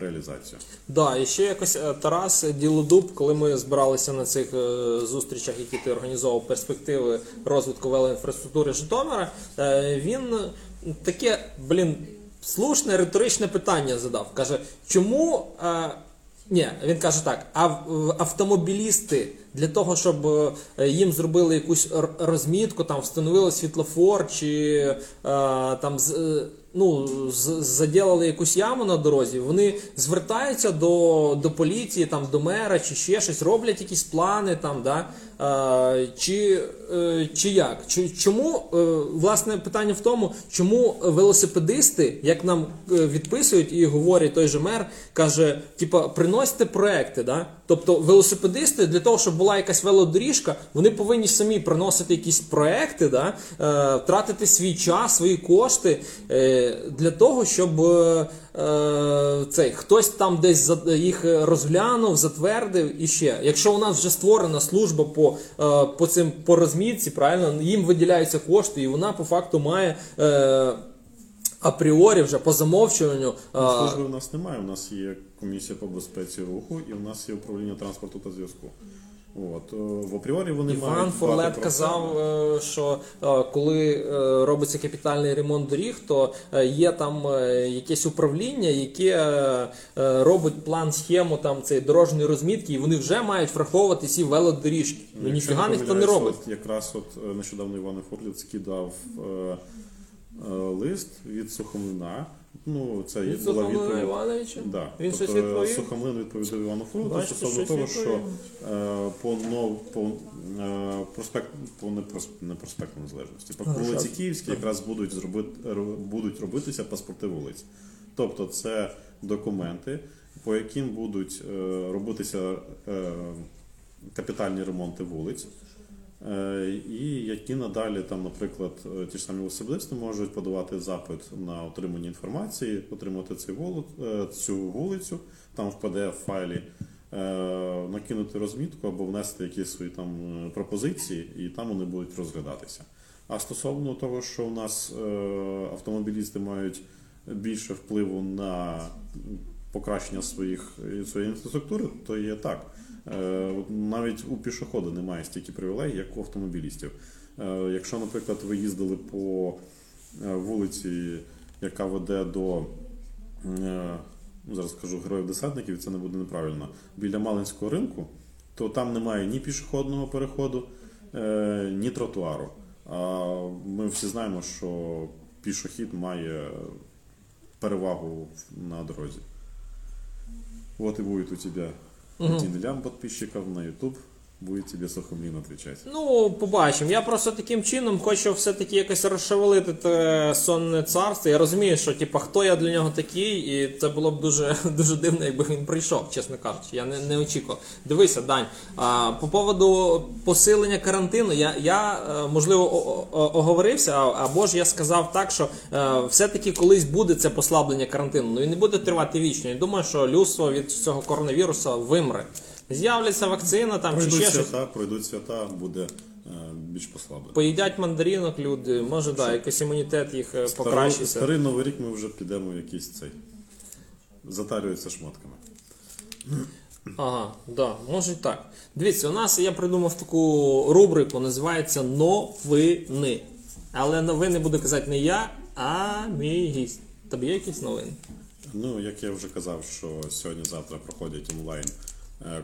B: реалізацію.
A: Да, і ще якось е, Тарас Ділодуб, коли ми збиралися на цих е, зустрічах, які ти організовував перспективи розвитку велоінфраструктури Житомира, е, він таке, блін, слушне риторичне питання задав. Каже, чому е, Ні, він каже так: а автомобілісти для того, щоб е, їм зробили якусь розмітку, там встановили світлофор, чи е, там з- е, ну, заділили якусь яму на дорозі, вони звертаються до, до поліції, там, до мера, чи ще щось, роблять якісь плани там, да? Чи, е, чи як? Чому, е, власне, питання в тому, чому велосипедисти, як нам е, відписують і говорить той же мер, каже, типа, приносьте проекти, да? Тобто велосипедисти для того, щоб була якась велодоріжка, вони повинні самі приносити якісь проекти, да? тратити свій час, свої кошти для того, щоб цей хтось там десь їх розглянув, затвердив і ще. Якщо у нас вже створена служба по, е, по цим по розмітці, правильно, їм виділяються кошти, і вона по факту має. Е, Апріорі вже по замовчуванню е,
B: Служби в нас немає. У нас є комісія по безпеці руху і у нас є управління транспорту та зв'язку. От. е, В апріорі вони
A: Іван
B: мають
A: Форлет казав, е, що е, коли робиться капітальний ремонт доріг, то є там якесь управління, яке робить план схему там цієї дорожньої розмітки, і вони вже мають враховувати ці велодоріжки. Ну
B: Якщо
A: ніфіга ніхто не робить.
B: От якраз от нещодавно Іван Форліт скидав лист від Сухомлина. Ну, це
A: Від
B: була відповідь.
A: Іановича?
B: Да.
A: Він щось
B: тобто,
A: відповів?
B: Сухомлин відповідав Івану Фролоту стосовно того, що е, по нов по е, проспект по не, не проспекту незалежності, по вулиці. Київській якраз будуть зробити будуть робитися паспорти вулиць. Тобто це документи, по яким будуть е, робитися е, капітальні ремонти вулиць. Е, І які надалі, там, наприклад, е, ті ж самі велосипедисти можуть подавати запит на отримання інформації, отримати вулицю, цю вулицю там в pdf файлі, е, накинути розмітку або внести якісь свої там е, пропозиції, і там вони будуть розглядатися. А стосовно того, що у нас е, автомобілісти мають більше впливу на покращення своїх, своєї інфраструктури, то є так. Е, Навіть у пішохода немає стільки привілей, як у автомобілістів. Е, Якщо, наприклад, ви їздили по е, вулиці, яка веде до, зараз скажу, героїв-десантників, це не буде неправильно, біля Малинського ринку, то там немає ні пішохідного переходу, ні тротуару. А ми всі знаємо, що пішохід має перевагу на дорозі. Вот и будет у тебя один лям подписчиков на YouTube, будет тебе Сухомлин отвечать.
A: Ну, побачимо. Я просто таким чином хочу все-таки якось розшевелити те сонне царство. Я розумію, що типа хто я для нього такий, і це було б дуже дуже дивно, якби він прийшов, чесно кажучи. Я не, не очікував. Дивися, Дань. А, по поводу посилення карантину, я, я е, можливо оговорився, або ж я сказав так, що е, все-таки колись буде це послаблення карантину. Ну і не буде тривати вічно. Я думаю, що людство від цього коронавірусу вимре. З'являться вакцина там чи
B: Пройдуть
A: ще щось.
B: пройдуть свята, буде е, більш послаблено.
A: Поїдять мандаринок люди, може, да, якийсь імунітет їх е,
B: Старий,
A: покращиться.
B: старий новий рік ми вже підемо в якийсь цей. Затарюється шматками.
A: Ага, да, може й так. Дивіться, у нас я придумав таку рубрику, називається Новини. Але новини буду казати не я, а мій гість. Тобі є якісь новини?
B: Ну, як я вже казав, що сьогодні-завтра проходять онлайн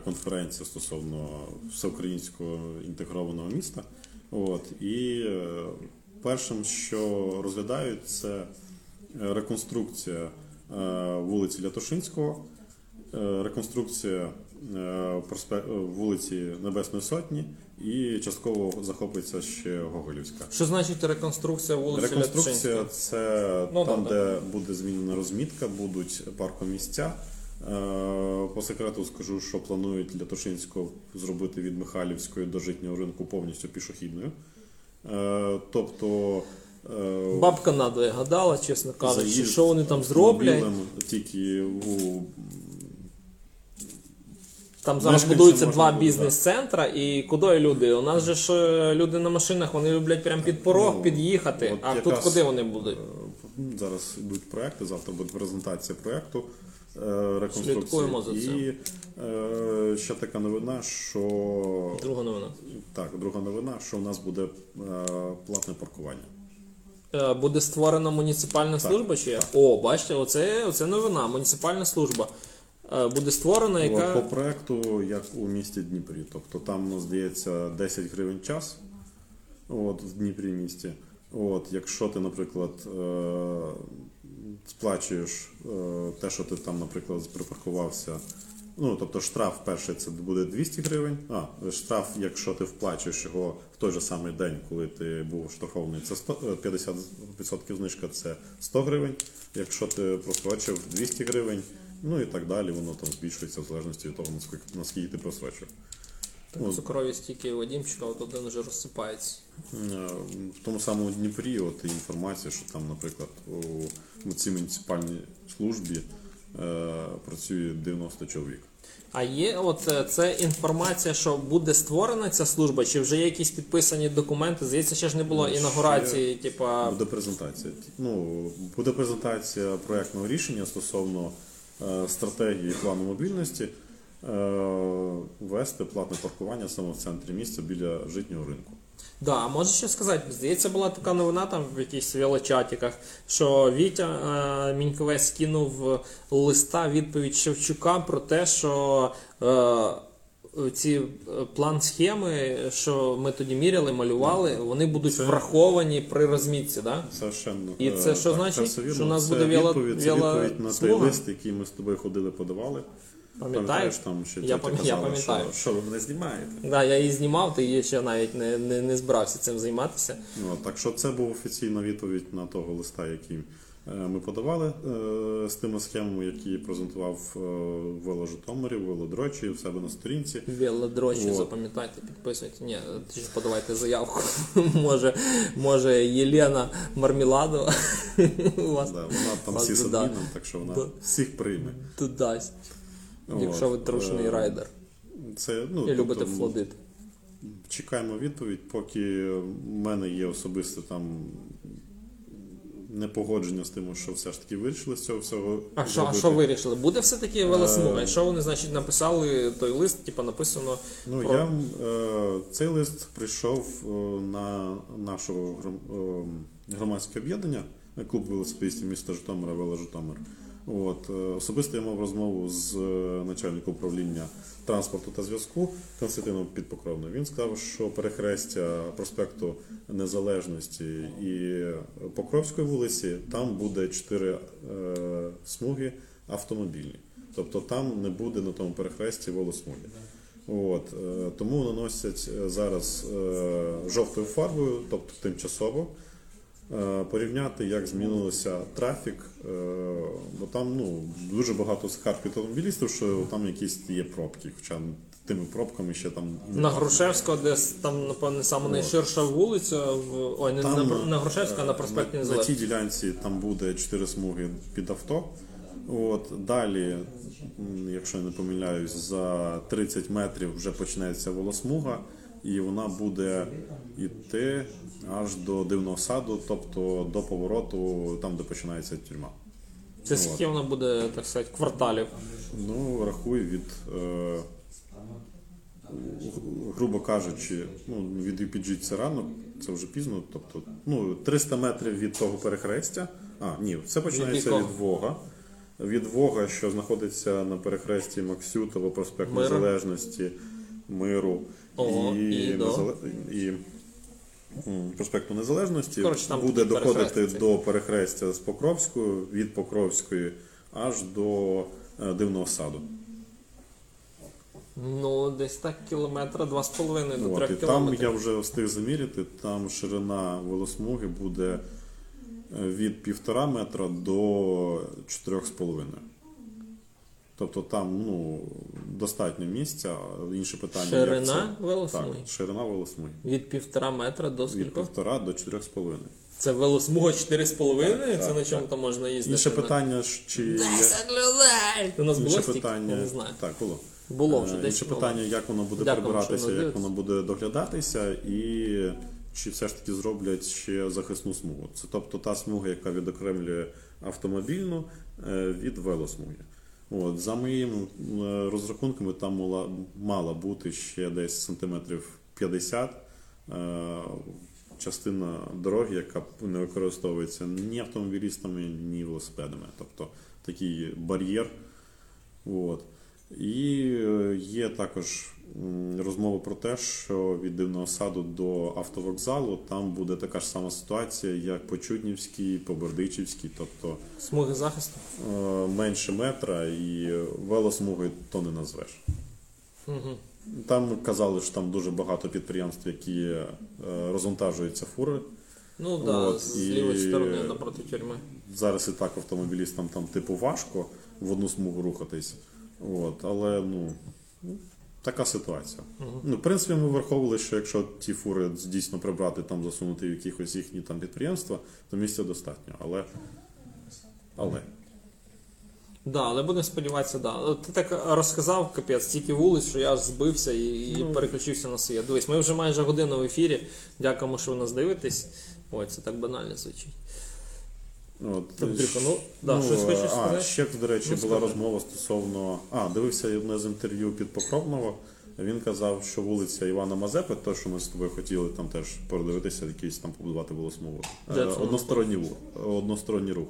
B: конференція стосовно всеукраїнського інтегрованого міста. От, і е, першим, що розглядають, це е, реконструкція е, вулиці Лятошинського, е, реконструкція е, е, вулиці Небесної Сотні і частково захопиться ще Гоголівська.
A: Що значить реконструкція вулиці
B: Реконструкція це
A: Ну,
B: там,
A: да,
B: де буде змінена розмітка, будуть паркомісця. Е, По секрету скажу, що планують Лятошинську зробити від Михайлівської до житнього ринку повністю пішохідною. Е, Тобто е,
A: Бабка надо гадала, чесно кажучи, що вони там зроблять.
B: Тільки у
A: Там зараз будуються два бізнес-центра, і куди люди? У нас же ж е, люди на машинах, вони люблять прямо під порог
B: Ну,
A: під'їхати. А тут куди вони будуть?
B: Е, Зараз йдуть проекти, завтра буде презентація проекту е, реконструкції.
A: Слідкуємо за цим.
B: І е, ще така новина, що
A: Друга новина.
B: так, друга новина, що у нас буде е, платне паркування.
A: Е, Буде створена муніципальна служба чи як? О, бачите, оце, оце новина, муніципальна служба. е, буде створена, яка.
B: По проекту, як у місті Дніпрі. Тобто там, ну, здається, 10 гривень час от, в Дніпрі місті. От, якщо ти, наприклад, е, сплачуєш е, те, що ти там, наприклад, припаркувався. Ну, тобто штраф перший це буде 200 гривень. А, штраф, якщо ти вплачуєш його в той же самий день, коли ти був штрафований, це 100, е, 50% знижка це 100 гривень. Якщо ти просрочив 200 гривень, ну і так далі, воно там збільшується в залежності від того, наскільки, наскільки ти просрочив.
A: Так, цукрові стільки Вадімчика, от один вже розсипається.
B: В тому самому Дніпрі от є інформація, що там, наприклад, у цій муніципальній службі е, працює 90 чоловік.
A: А є от е, це інформація, що буде створена ця служба, чи вже є якісь підписані документи? Здається, ще ж не було
B: Ну, ще
A: інаугурації, типа.
B: Буде презентація. Ну, буде презентація проектного рішення стосовно е, стратегії плану мобільності е, ввести платне паркування саме в центрі міста біля житнього ринку.
A: Да, а можеш ще сказати, здається, була така новина там в якихось велочатіках, що Вітя е, Міньковець скинув листа відповідь Шевчука про те, що е, ці е, план схеми, що ми тоді міряли, малювали, вони будуть
B: Це-
A: враховані при розмітці, да?
B: Совершенно.
A: І
B: е,
A: це що
B: так,
A: значить?
B: вірно.
A: Що у нас
B: Це
A: буде віла-
B: відповідь, це відповідь на той лист, який ми з тобою ходили, подавали.
A: Пам'ятаєш?
B: там ще
A: Я пам- я пам'ятаю.
B: Що, що ви мене знімаєте?
A: Да, я її знімав, ти її ще навіть не, не, не збирався цим займатися.
B: Ну, так що це був офіційна відповідь на того листа, який е, ми подавали е, з тими схемами, які презентував е, Вело Житомирі, Велодрочі в себе на сторінці.
A: Велодрочі,
B: От.
A: запам'ятайте, підписуйте. Ні, ти ж подавайте заявку. може, може Єлена Мармеладова у вас
B: Да, вона там всі
A: да.
B: адміном, так що вона всіх прийме.
A: тут дасть. Якщо ви
B: От,
A: трушений
B: е,
A: райдер
B: Це, ну,
A: і любите
B: тобто,
A: флодити.
B: Чекаємо відповідь, поки в мене є особисте там непогодження з тим, що все ж таки вирішили з цього всього.
A: А що, а що вирішили? Буде все-таки велосмуга?
B: Е,
A: що вони, значить, написали той лист, типу написано.
B: Ну,
A: про-
B: я, е, цей лист прийшов е, на нашого гром- громадське об'єднання, клуб велосипедистів міста Житомира, Вело Житомир. От, е, особисто я мав розмову з е, начальником управління транспорту та зв'язку Константином Підпокровним. Він сказав, що перехрестя проспекту Незалежності і Покровської вулиці там буде чотири е, смуги автомобільні. Тобто там не буде на тому перехресті волосмуги. От, тому наносять зараз жовтою фарбою, тобто тимчасово, порівняти, як змінився трафік, е, бо там ну, дуже багато скарг від автомобілістів, що там якісь є пробки, хоча тими пробками ще там
A: На
B: так.
A: Грушевського, де там, напевне, саме найширша вулиця в. Ой, не
B: Там,
A: на, на Грушевського, а на проспекті
B: на, на тій ділянці там буде 4 смуги під авто. От, далі, якщо я не помиляюсь, за 30 метрів вже почнеться волосмуга, і вона буде йти аж до дивного саду, тобто до повороту, там, де починається тюрма.
A: Це скільки вона буде, так сказати, кварталів.
B: Ну, рахуй від, е, грубо кажучи, ну, від UPG це рано, це вже пізно. Тобто, ну, 300 метрів від того перехрестя. А, ні, все починається від Вога. Від Вога, що знаходиться на перехресті Максютова, проспект
A: Миру.
B: Незалежності, Миру
A: Ого, і до?
B: Незале- і проспекту Незалежності,
A: Коротше, там
B: буде доходити
A: перехрестя.
B: до перехрестя з Покровською, від Покровської аж до е, Дивного саду.
A: Ну, десь так кілометра, два з половиною до
B: От,
A: трьох
B: і там я вже встиг заміряти, там ширина велосмуги буде е, від півтора метра до чотирьох з половиною. Тобто там ну, достатньо місця, інше питання. як
A: Ширина
B: це-
A: велосмуги?
B: Так, ширина велосмуги.
A: Від півтора метра до
B: Від півтора до чотирьох з половиною.
A: Це велосмуга 4,5? Це
B: Так,
A: на чому там можна їздити?
B: Інше питання, чи є...
A: 10 людей! У нас було
B: Інше питання,
A: не знаю.
B: так, було.
A: Було вже
B: Е,
A: десь.
B: Інше
A: було.
B: питання, як воно буде
A: Дякую,
B: прибиратися, як воно буде доглядатися, і чи все ж таки зроблять ще захисну смугу. Це тобто та смуга, яка відокремлює автомобільну е, від велосмуги. От, за моїми е, розрахунками, там мала, мала бути ще десь сантиметрів 50 е, частина дороги, яка не використовується ні автомобілістами, ні велосипедами. Тобто такий бар'єр От. І е, є також м, розмова про те, що від дивного саду до автовокзалу там буде така ж сама ситуація, як по Чуднівській, по Бердичівській, тобто
A: Смуги захисту.
B: е, менше метра і велосмугою то не назвеш.
A: Угу.
B: Там казали, що там дуже багато підприємств, які е, розвантажуються фури.
A: Ну так, да, з
B: і-
A: сторони напроти тюрми.
B: Зараз і так автомобілістам там типу важко в одну смугу рухатись. От, але ну, така ситуація. Ну, в принципі, ми враховували, що якщо ті фури дійсно прибрати, там засунути в якихось їхні там підприємства, то місця достатньо. Але. Але.
A: Да, але будемо сподіватися, да. Ти так розказав, капець, стільки вулиць, що я аж збився і, і
B: Ну.
A: переключився на своє. Дивись, ми вже майже годину в ефірі. Дякуємо, що ви нас дивитесь. Ой, це так банально звучить. Андрюха, ну, да, щось хочеш
B: а,
A: сказати?
B: ще, до речі,
A: Ну,
B: була розмова стосовно. А, дивився одне з інтерв'ю під Покровного. Він казав, що вулиця Івана Мазепи, то, що ми з тобою хотіли там теж передивитися, якийсь там побудувати волосмугу.
A: Де
B: Е, Односторонній, односторонній рух.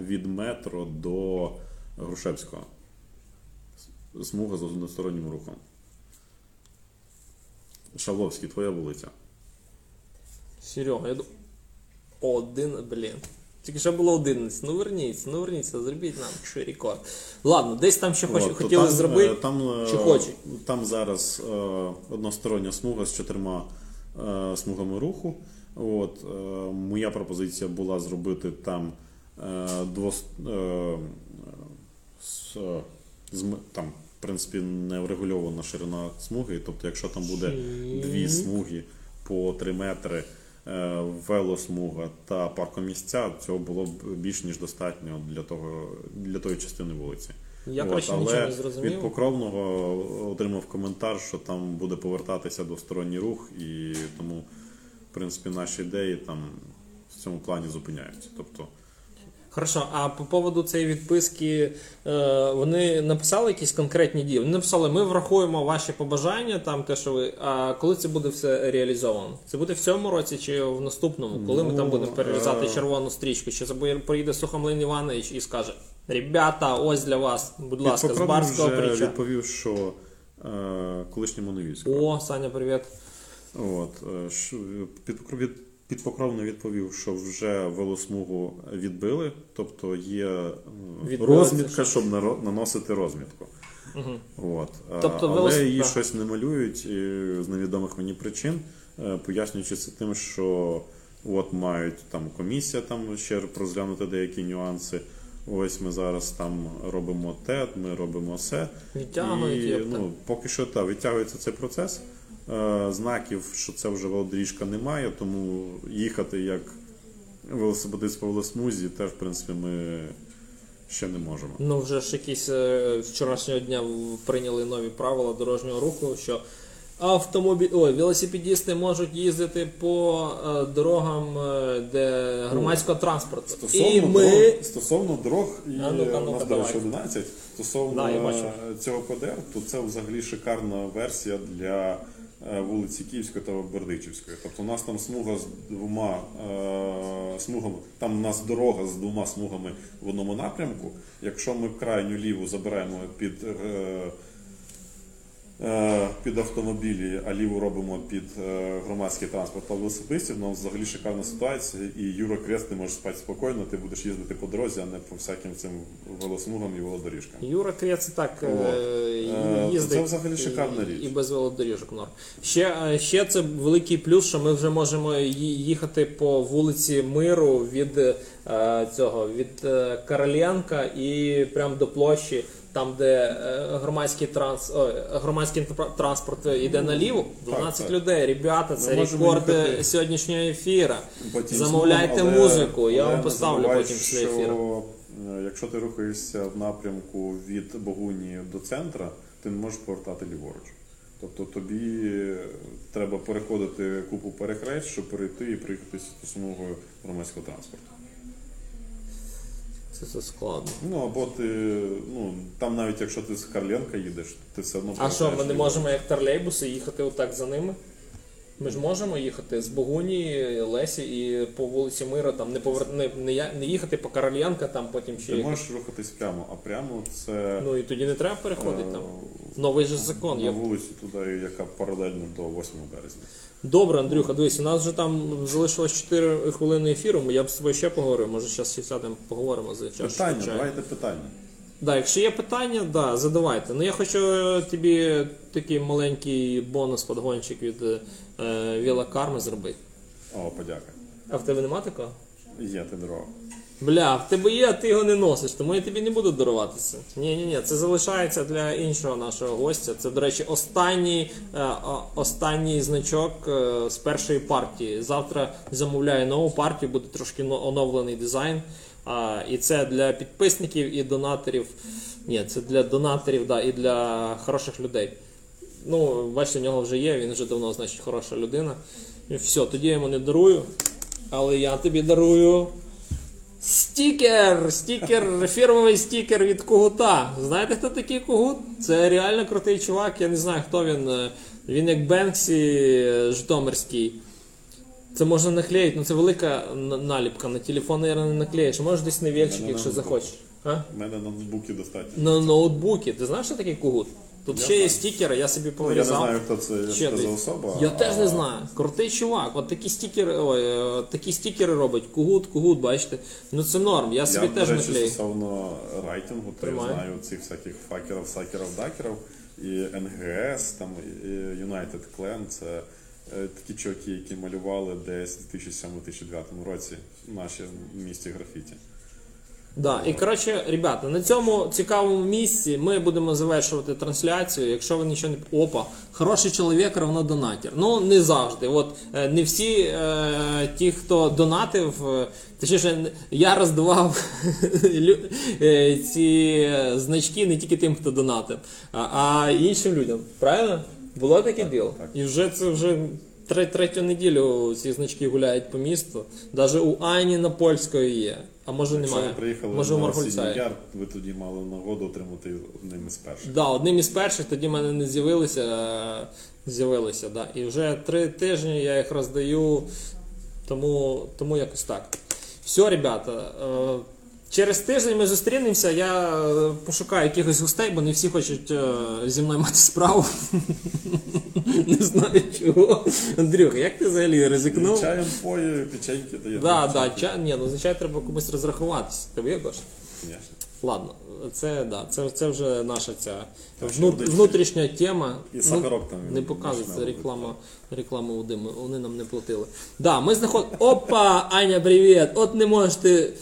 B: Від метро до Грушевського. Смуга з одностороннім рухом. Шавловський, твоя вулиця.
A: Серега, я думаю. Один, блін. Тільки що було 11. Ну верніться, ну верніться, зробіть нам ще рекорд. Ладно, десь там ще хоч,
B: От, то
A: хотіли
B: там,
A: зробити.
B: е, Там, е,
A: чи хочуть?
B: Там зараз е, одностороння смуга з чотирма е, смугами руху. От, е, моя пропозиція була зробити там е, двос, е, з, е, з м- там, в принципі, не врегульована ширина смуги. Тобто, якщо там буде дві смуги по 3 метри. Е, Велосмуга та паркомісця цього було б більш ніж достатньо для того для тої частини вулиці.
A: Я,
B: але
A: нічого не зрозумів.
B: Від покровного отримав коментар, що там буде повертатися двосторонній рух, і тому, в принципі, наші ідеї там в цьому плані зупиняються. Тобто,
A: Хорошо, а по поводу цієї відписки е, вони написали якісь конкретні дії? Вони написали, ми врахуємо ваші побажання, там те, що ви. А коли це буде все реалізовано? Це буде в цьому році чи в наступному? Коли ми там
B: Ну,
A: будемо перерізати
B: е,
A: червону стрічку? Чи це приїде Сухомлин Іванович і скаже: Ребята, ось для вас, будь ласка, з барського прича.
B: відповів, що е, колишньому Новівського.
A: О, Саня, привіт.
B: От, е, що- під, підпокровно відповів, що вже велосмугу відбили, тобто є
A: Відбили
B: розмітка, щоб наносити розмітку. От. е,
A: Тобто
B: Але
A: велос-
B: її щось не малюють з невідомих мені причин, е, пояснюючи це тим, що от мають там комісія там ще розглянути деякі нюанси. Ось ми зараз там робимо те, ми робимо все.
A: Відтягують,
B: І, ну, поки що так, відтягується цей процес. Е, знаків, що це вже велодоріжка немає, тому їхати як велосипедист по велосмузі теж, в принципі, ми ще не можемо.
A: Ну, вже ж якісь е, вчорашнього дня прийняли нові правила дорожнього руху, що автомобіль, ой, велосипедісти можуть їздити по е, дорогам, де громадського транспорту. І ми.
B: дорог, стосовно дорог і
A: А ну-ка,
B: у нас, до речі,
A: давай.
B: 11, стосовно
A: Да, я бачу.
B: е, цього ПДР, то це взагалі шикарна версія для вулиці Київської та Бердичівської. Тобто у нас там смуга з двома е, смугами, там у нас дорога з двома смугами в одному напрямку. Якщо ми крайню ліву забираємо під. е, е, Під автомобілі, а ліву робимо під е, громадський транспорт та велосипедистів. У нас взагалі шикарна ситуація. І Юра Крест, ти можеш спати спокійно, ти будеш їздити по дорозі, а не по всяким цим велосмугам і велодоріжкам.
A: Юра Крець так е,
B: Е,
A: їздить.
B: це взагалі шикарна річ.
A: І без велодоріжок норм. Ще, е, ще це великий плюс, що ми вже можемо їхати по вулиці Миру від е, цього від е, Короленка і прямо до площі. Там, де е, громадський транс, ой, громадський тр- транспорт йде наліво, 12
B: так.
A: людей. Ребята, це
B: Ми
A: рекорд е, сьогоднішнього ефіру.
B: Потім
A: Замовляйте
B: але-
A: музику, я вам поставлю потім після ефіру.
B: е, Якщо ти рухаєшся в напрямку від Богуні до центра, ти не можеш повертати ліворуч. Тобто тобі е, треба переходити купу перехрест, щоб перейти і приїхати з смугою громадського транспорту.
A: Це, це складно.
B: Ну або ти, ну там навіть якщо ти з Карленка їдеш, ти все одно
A: А що, ми не можемо як тролейбуси їхати отак за ними? Ми ж можемо їхати з Богуні, Лесі і по вулиці Мира, там не повер... не, не, не їхати по Корольянка, там потім ще
B: Ти
A: їхати.
B: можеш рухатись прямо, а прямо це
A: Ну і тоді не треба переходити
B: е,
A: там. Новий же закон
B: на
A: є.
B: вулицю туди, яка паралельно до 8 березня.
A: Добре, Андрюха, дивись, у нас вже там залишилось 4 хвилини ефіру, я б з тобою ще поговорив, може зараз сядемо поговоримо за час.
B: Питання, давайте питання.
A: Да, якщо є питання, да, задавайте. Ну я хочу е, тобі такий маленький бонус подгончик від е, Віла Карми зробити.
B: О, подяка.
A: А в тебе нема такого?
B: Є ти дорога.
A: Бля, в тебе є, а ти його не носиш, тому я тобі не буду дарувати це. Ні, ні, ні, це залишається для іншого нашого гостя. Це, до речі, останній, е, останній значок е, з першої партії. Завтра замовляю нову партію, буде трошки оновлений дизайн. А, і це для підписників і донаторів. Ні, це для донаторів, да, і для хороших людей. Ну, бачите, в нього вже є, він вже давно, значить, хороша людина. І все, тоді я йому не дарую. Але я тобі дарую Стікер! Стікер, фірмовий стікер від Когута. Знаєте, хто такий Когут? Це реально крутий чувак, я не знаю, хто він. Він як Бенксі е, Житомирський. Це можна наклеїти, ну це велика наліпка. На телефон, наверное, не наклеїш. Можеш десь на вільчик, якщо захочеш. А?
B: У мене на ноутбуці достатньо.
A: На ноутбуці. Ти знаєш, що такий Когут? Тут ще є стікери, я собі
B: Ну, я не знаю, хто це
A: Ще
B: що за
A: десь.
B: особа.
A: Я теж не знаю. Крутий чувак. От такі стікери, ой, е, такі стікери робить. Кугут, кугут, бачите. Ну це норм. Я собі
B: Я,
A: теж
B: речі,
A: наклею.
B: стосовно райтингу, то я знаю цих всяких факерів, сакерів, дакерів, і НГС, там, і United Clan, це такі чуваки, які малювали десь у 2007-2009 році в нашій місті графіті.
A: Да, і коротше, ребята, на цьому цікавому місці ми будемо завершувати трансляцію. Якщо ви нічого не опа, хороший чоловік равно донатір. Ну не завжди. От е, не всі е, ті, хто донатив, е, точніше, я роздавав е, ці е, значки не тільки тим, хто донатив, а іншим людям. Правильно? Було таке діло?
B: так.
A: І вже це вже. Тре- Третю неділю ці значки гуляють по місту. Навіть у Ані на польської є. А може
B: Якщо
A: немає.
B: ви приїхали
A: може у
B: на
A: Маргульця є.
B: Яр, ви тоді мали нагоду отримати одним із перших.
A: Да, одним із перших тоді в мене не з'явилися, е, з'явилися, да. І вже три тижні я їх роздаю, тому, тому якось так. Все, ребята. е, Через тиждень ми зустрінемося. Я е, пошукаю якихось гостей, бо не всі хочуть е, зі мною мати справу. Не знаю чого. Андрюх, як ти взагалі ризикнув?
B: Чаєм пої, печеньки дає.
A: Да, да, ча... Ні, ну звичайно треба комусь розрахуватися. Ти?
B: Звісно.
A: Ладно, це да, це, це вже наша ця
B: Так
A: внутрішня тема.
B: І
A: Ну,
B: сахарок там
A: не показується реклама, реклама у Диму, вони нам не платили. Да, ми знаход... Опа, Аня, привіт! От не можеш ти.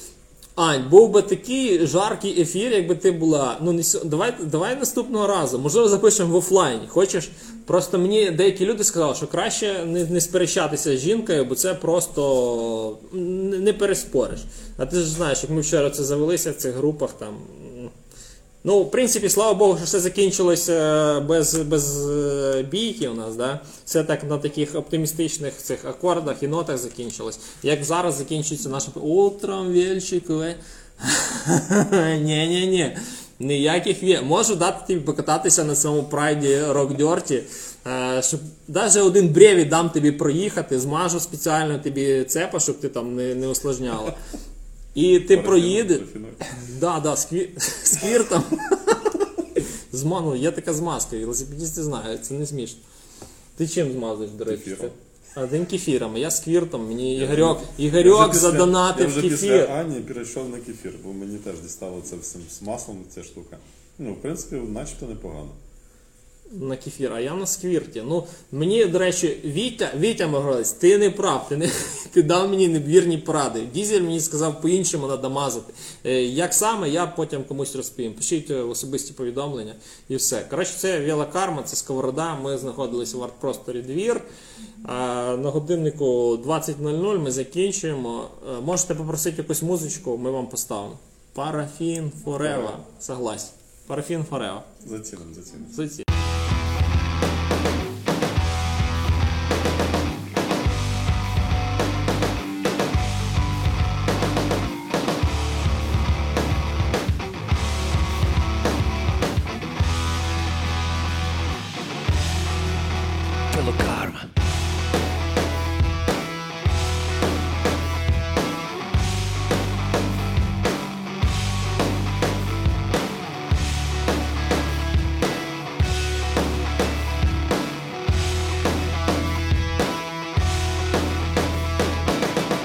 A: Ань, був би такий жаркий ефір, якби ти була. Ну не давай, давай наступного разу. Можливо, запишемо в офлайні. Хочеш? Просто мені деякі люди сказали, що краще не, не сперечатися з жінкою, бо це просто не переспориш. А ти ж знаєш, як ми вчора це завелися в цих групах там. Ну, в принципі, слава Богу, що все закінчилося без, без е, бійки у нас, да? Все так на таких оптимістичних цих акордах і нотах закінчилось. Як зараз закінчується наше утром вельчикове. Ні-ні-ні. Ніяких вє. Можу дати тобі покататися на цьому прайді рок-дьорті, е, щоб навіть один бреві дам тобі проїхати, змажу спеціально тобі цепа, щоб ти там не, не усложняла. І ти проїдеш. Да, да, сквір, сквіртом. Зману, є така змазка, велосипедісти знають, це не смішно. Ти чим змазуєш, до речі?
B: Кефіром.
A: А тим кефіром, а я з квіртом. Мені Ігорьок, Ігорьок задонатив кефір.
B: Я вже після Ані перейшов на кефір, бо мені теж дістало це всім з маслом ця штука. Ну, в принципі, начебто непогано.
A: На кефір, а я на сквірті. Ну, мені, до речі, Вітя, Вітя Могилець, ти не прав, ти, не, ти дав мені невірні поради. Дізель мені сказав, по-іншому треба мазати. Е, як саме, я потім комусь розповім. Пишіть е, особисті повідомлення і все. Коротше, це Віла Карма, це Сковорода. Ми знаходилися в арт-просторі двір. На годиннику 20.00 ми закінчуємо. Е, можете попросити якусь музичку, ми вам поставимо. Парафін Форева. Согласен. Парафін Форева.
B: Заціним, заціним.
A: Суті.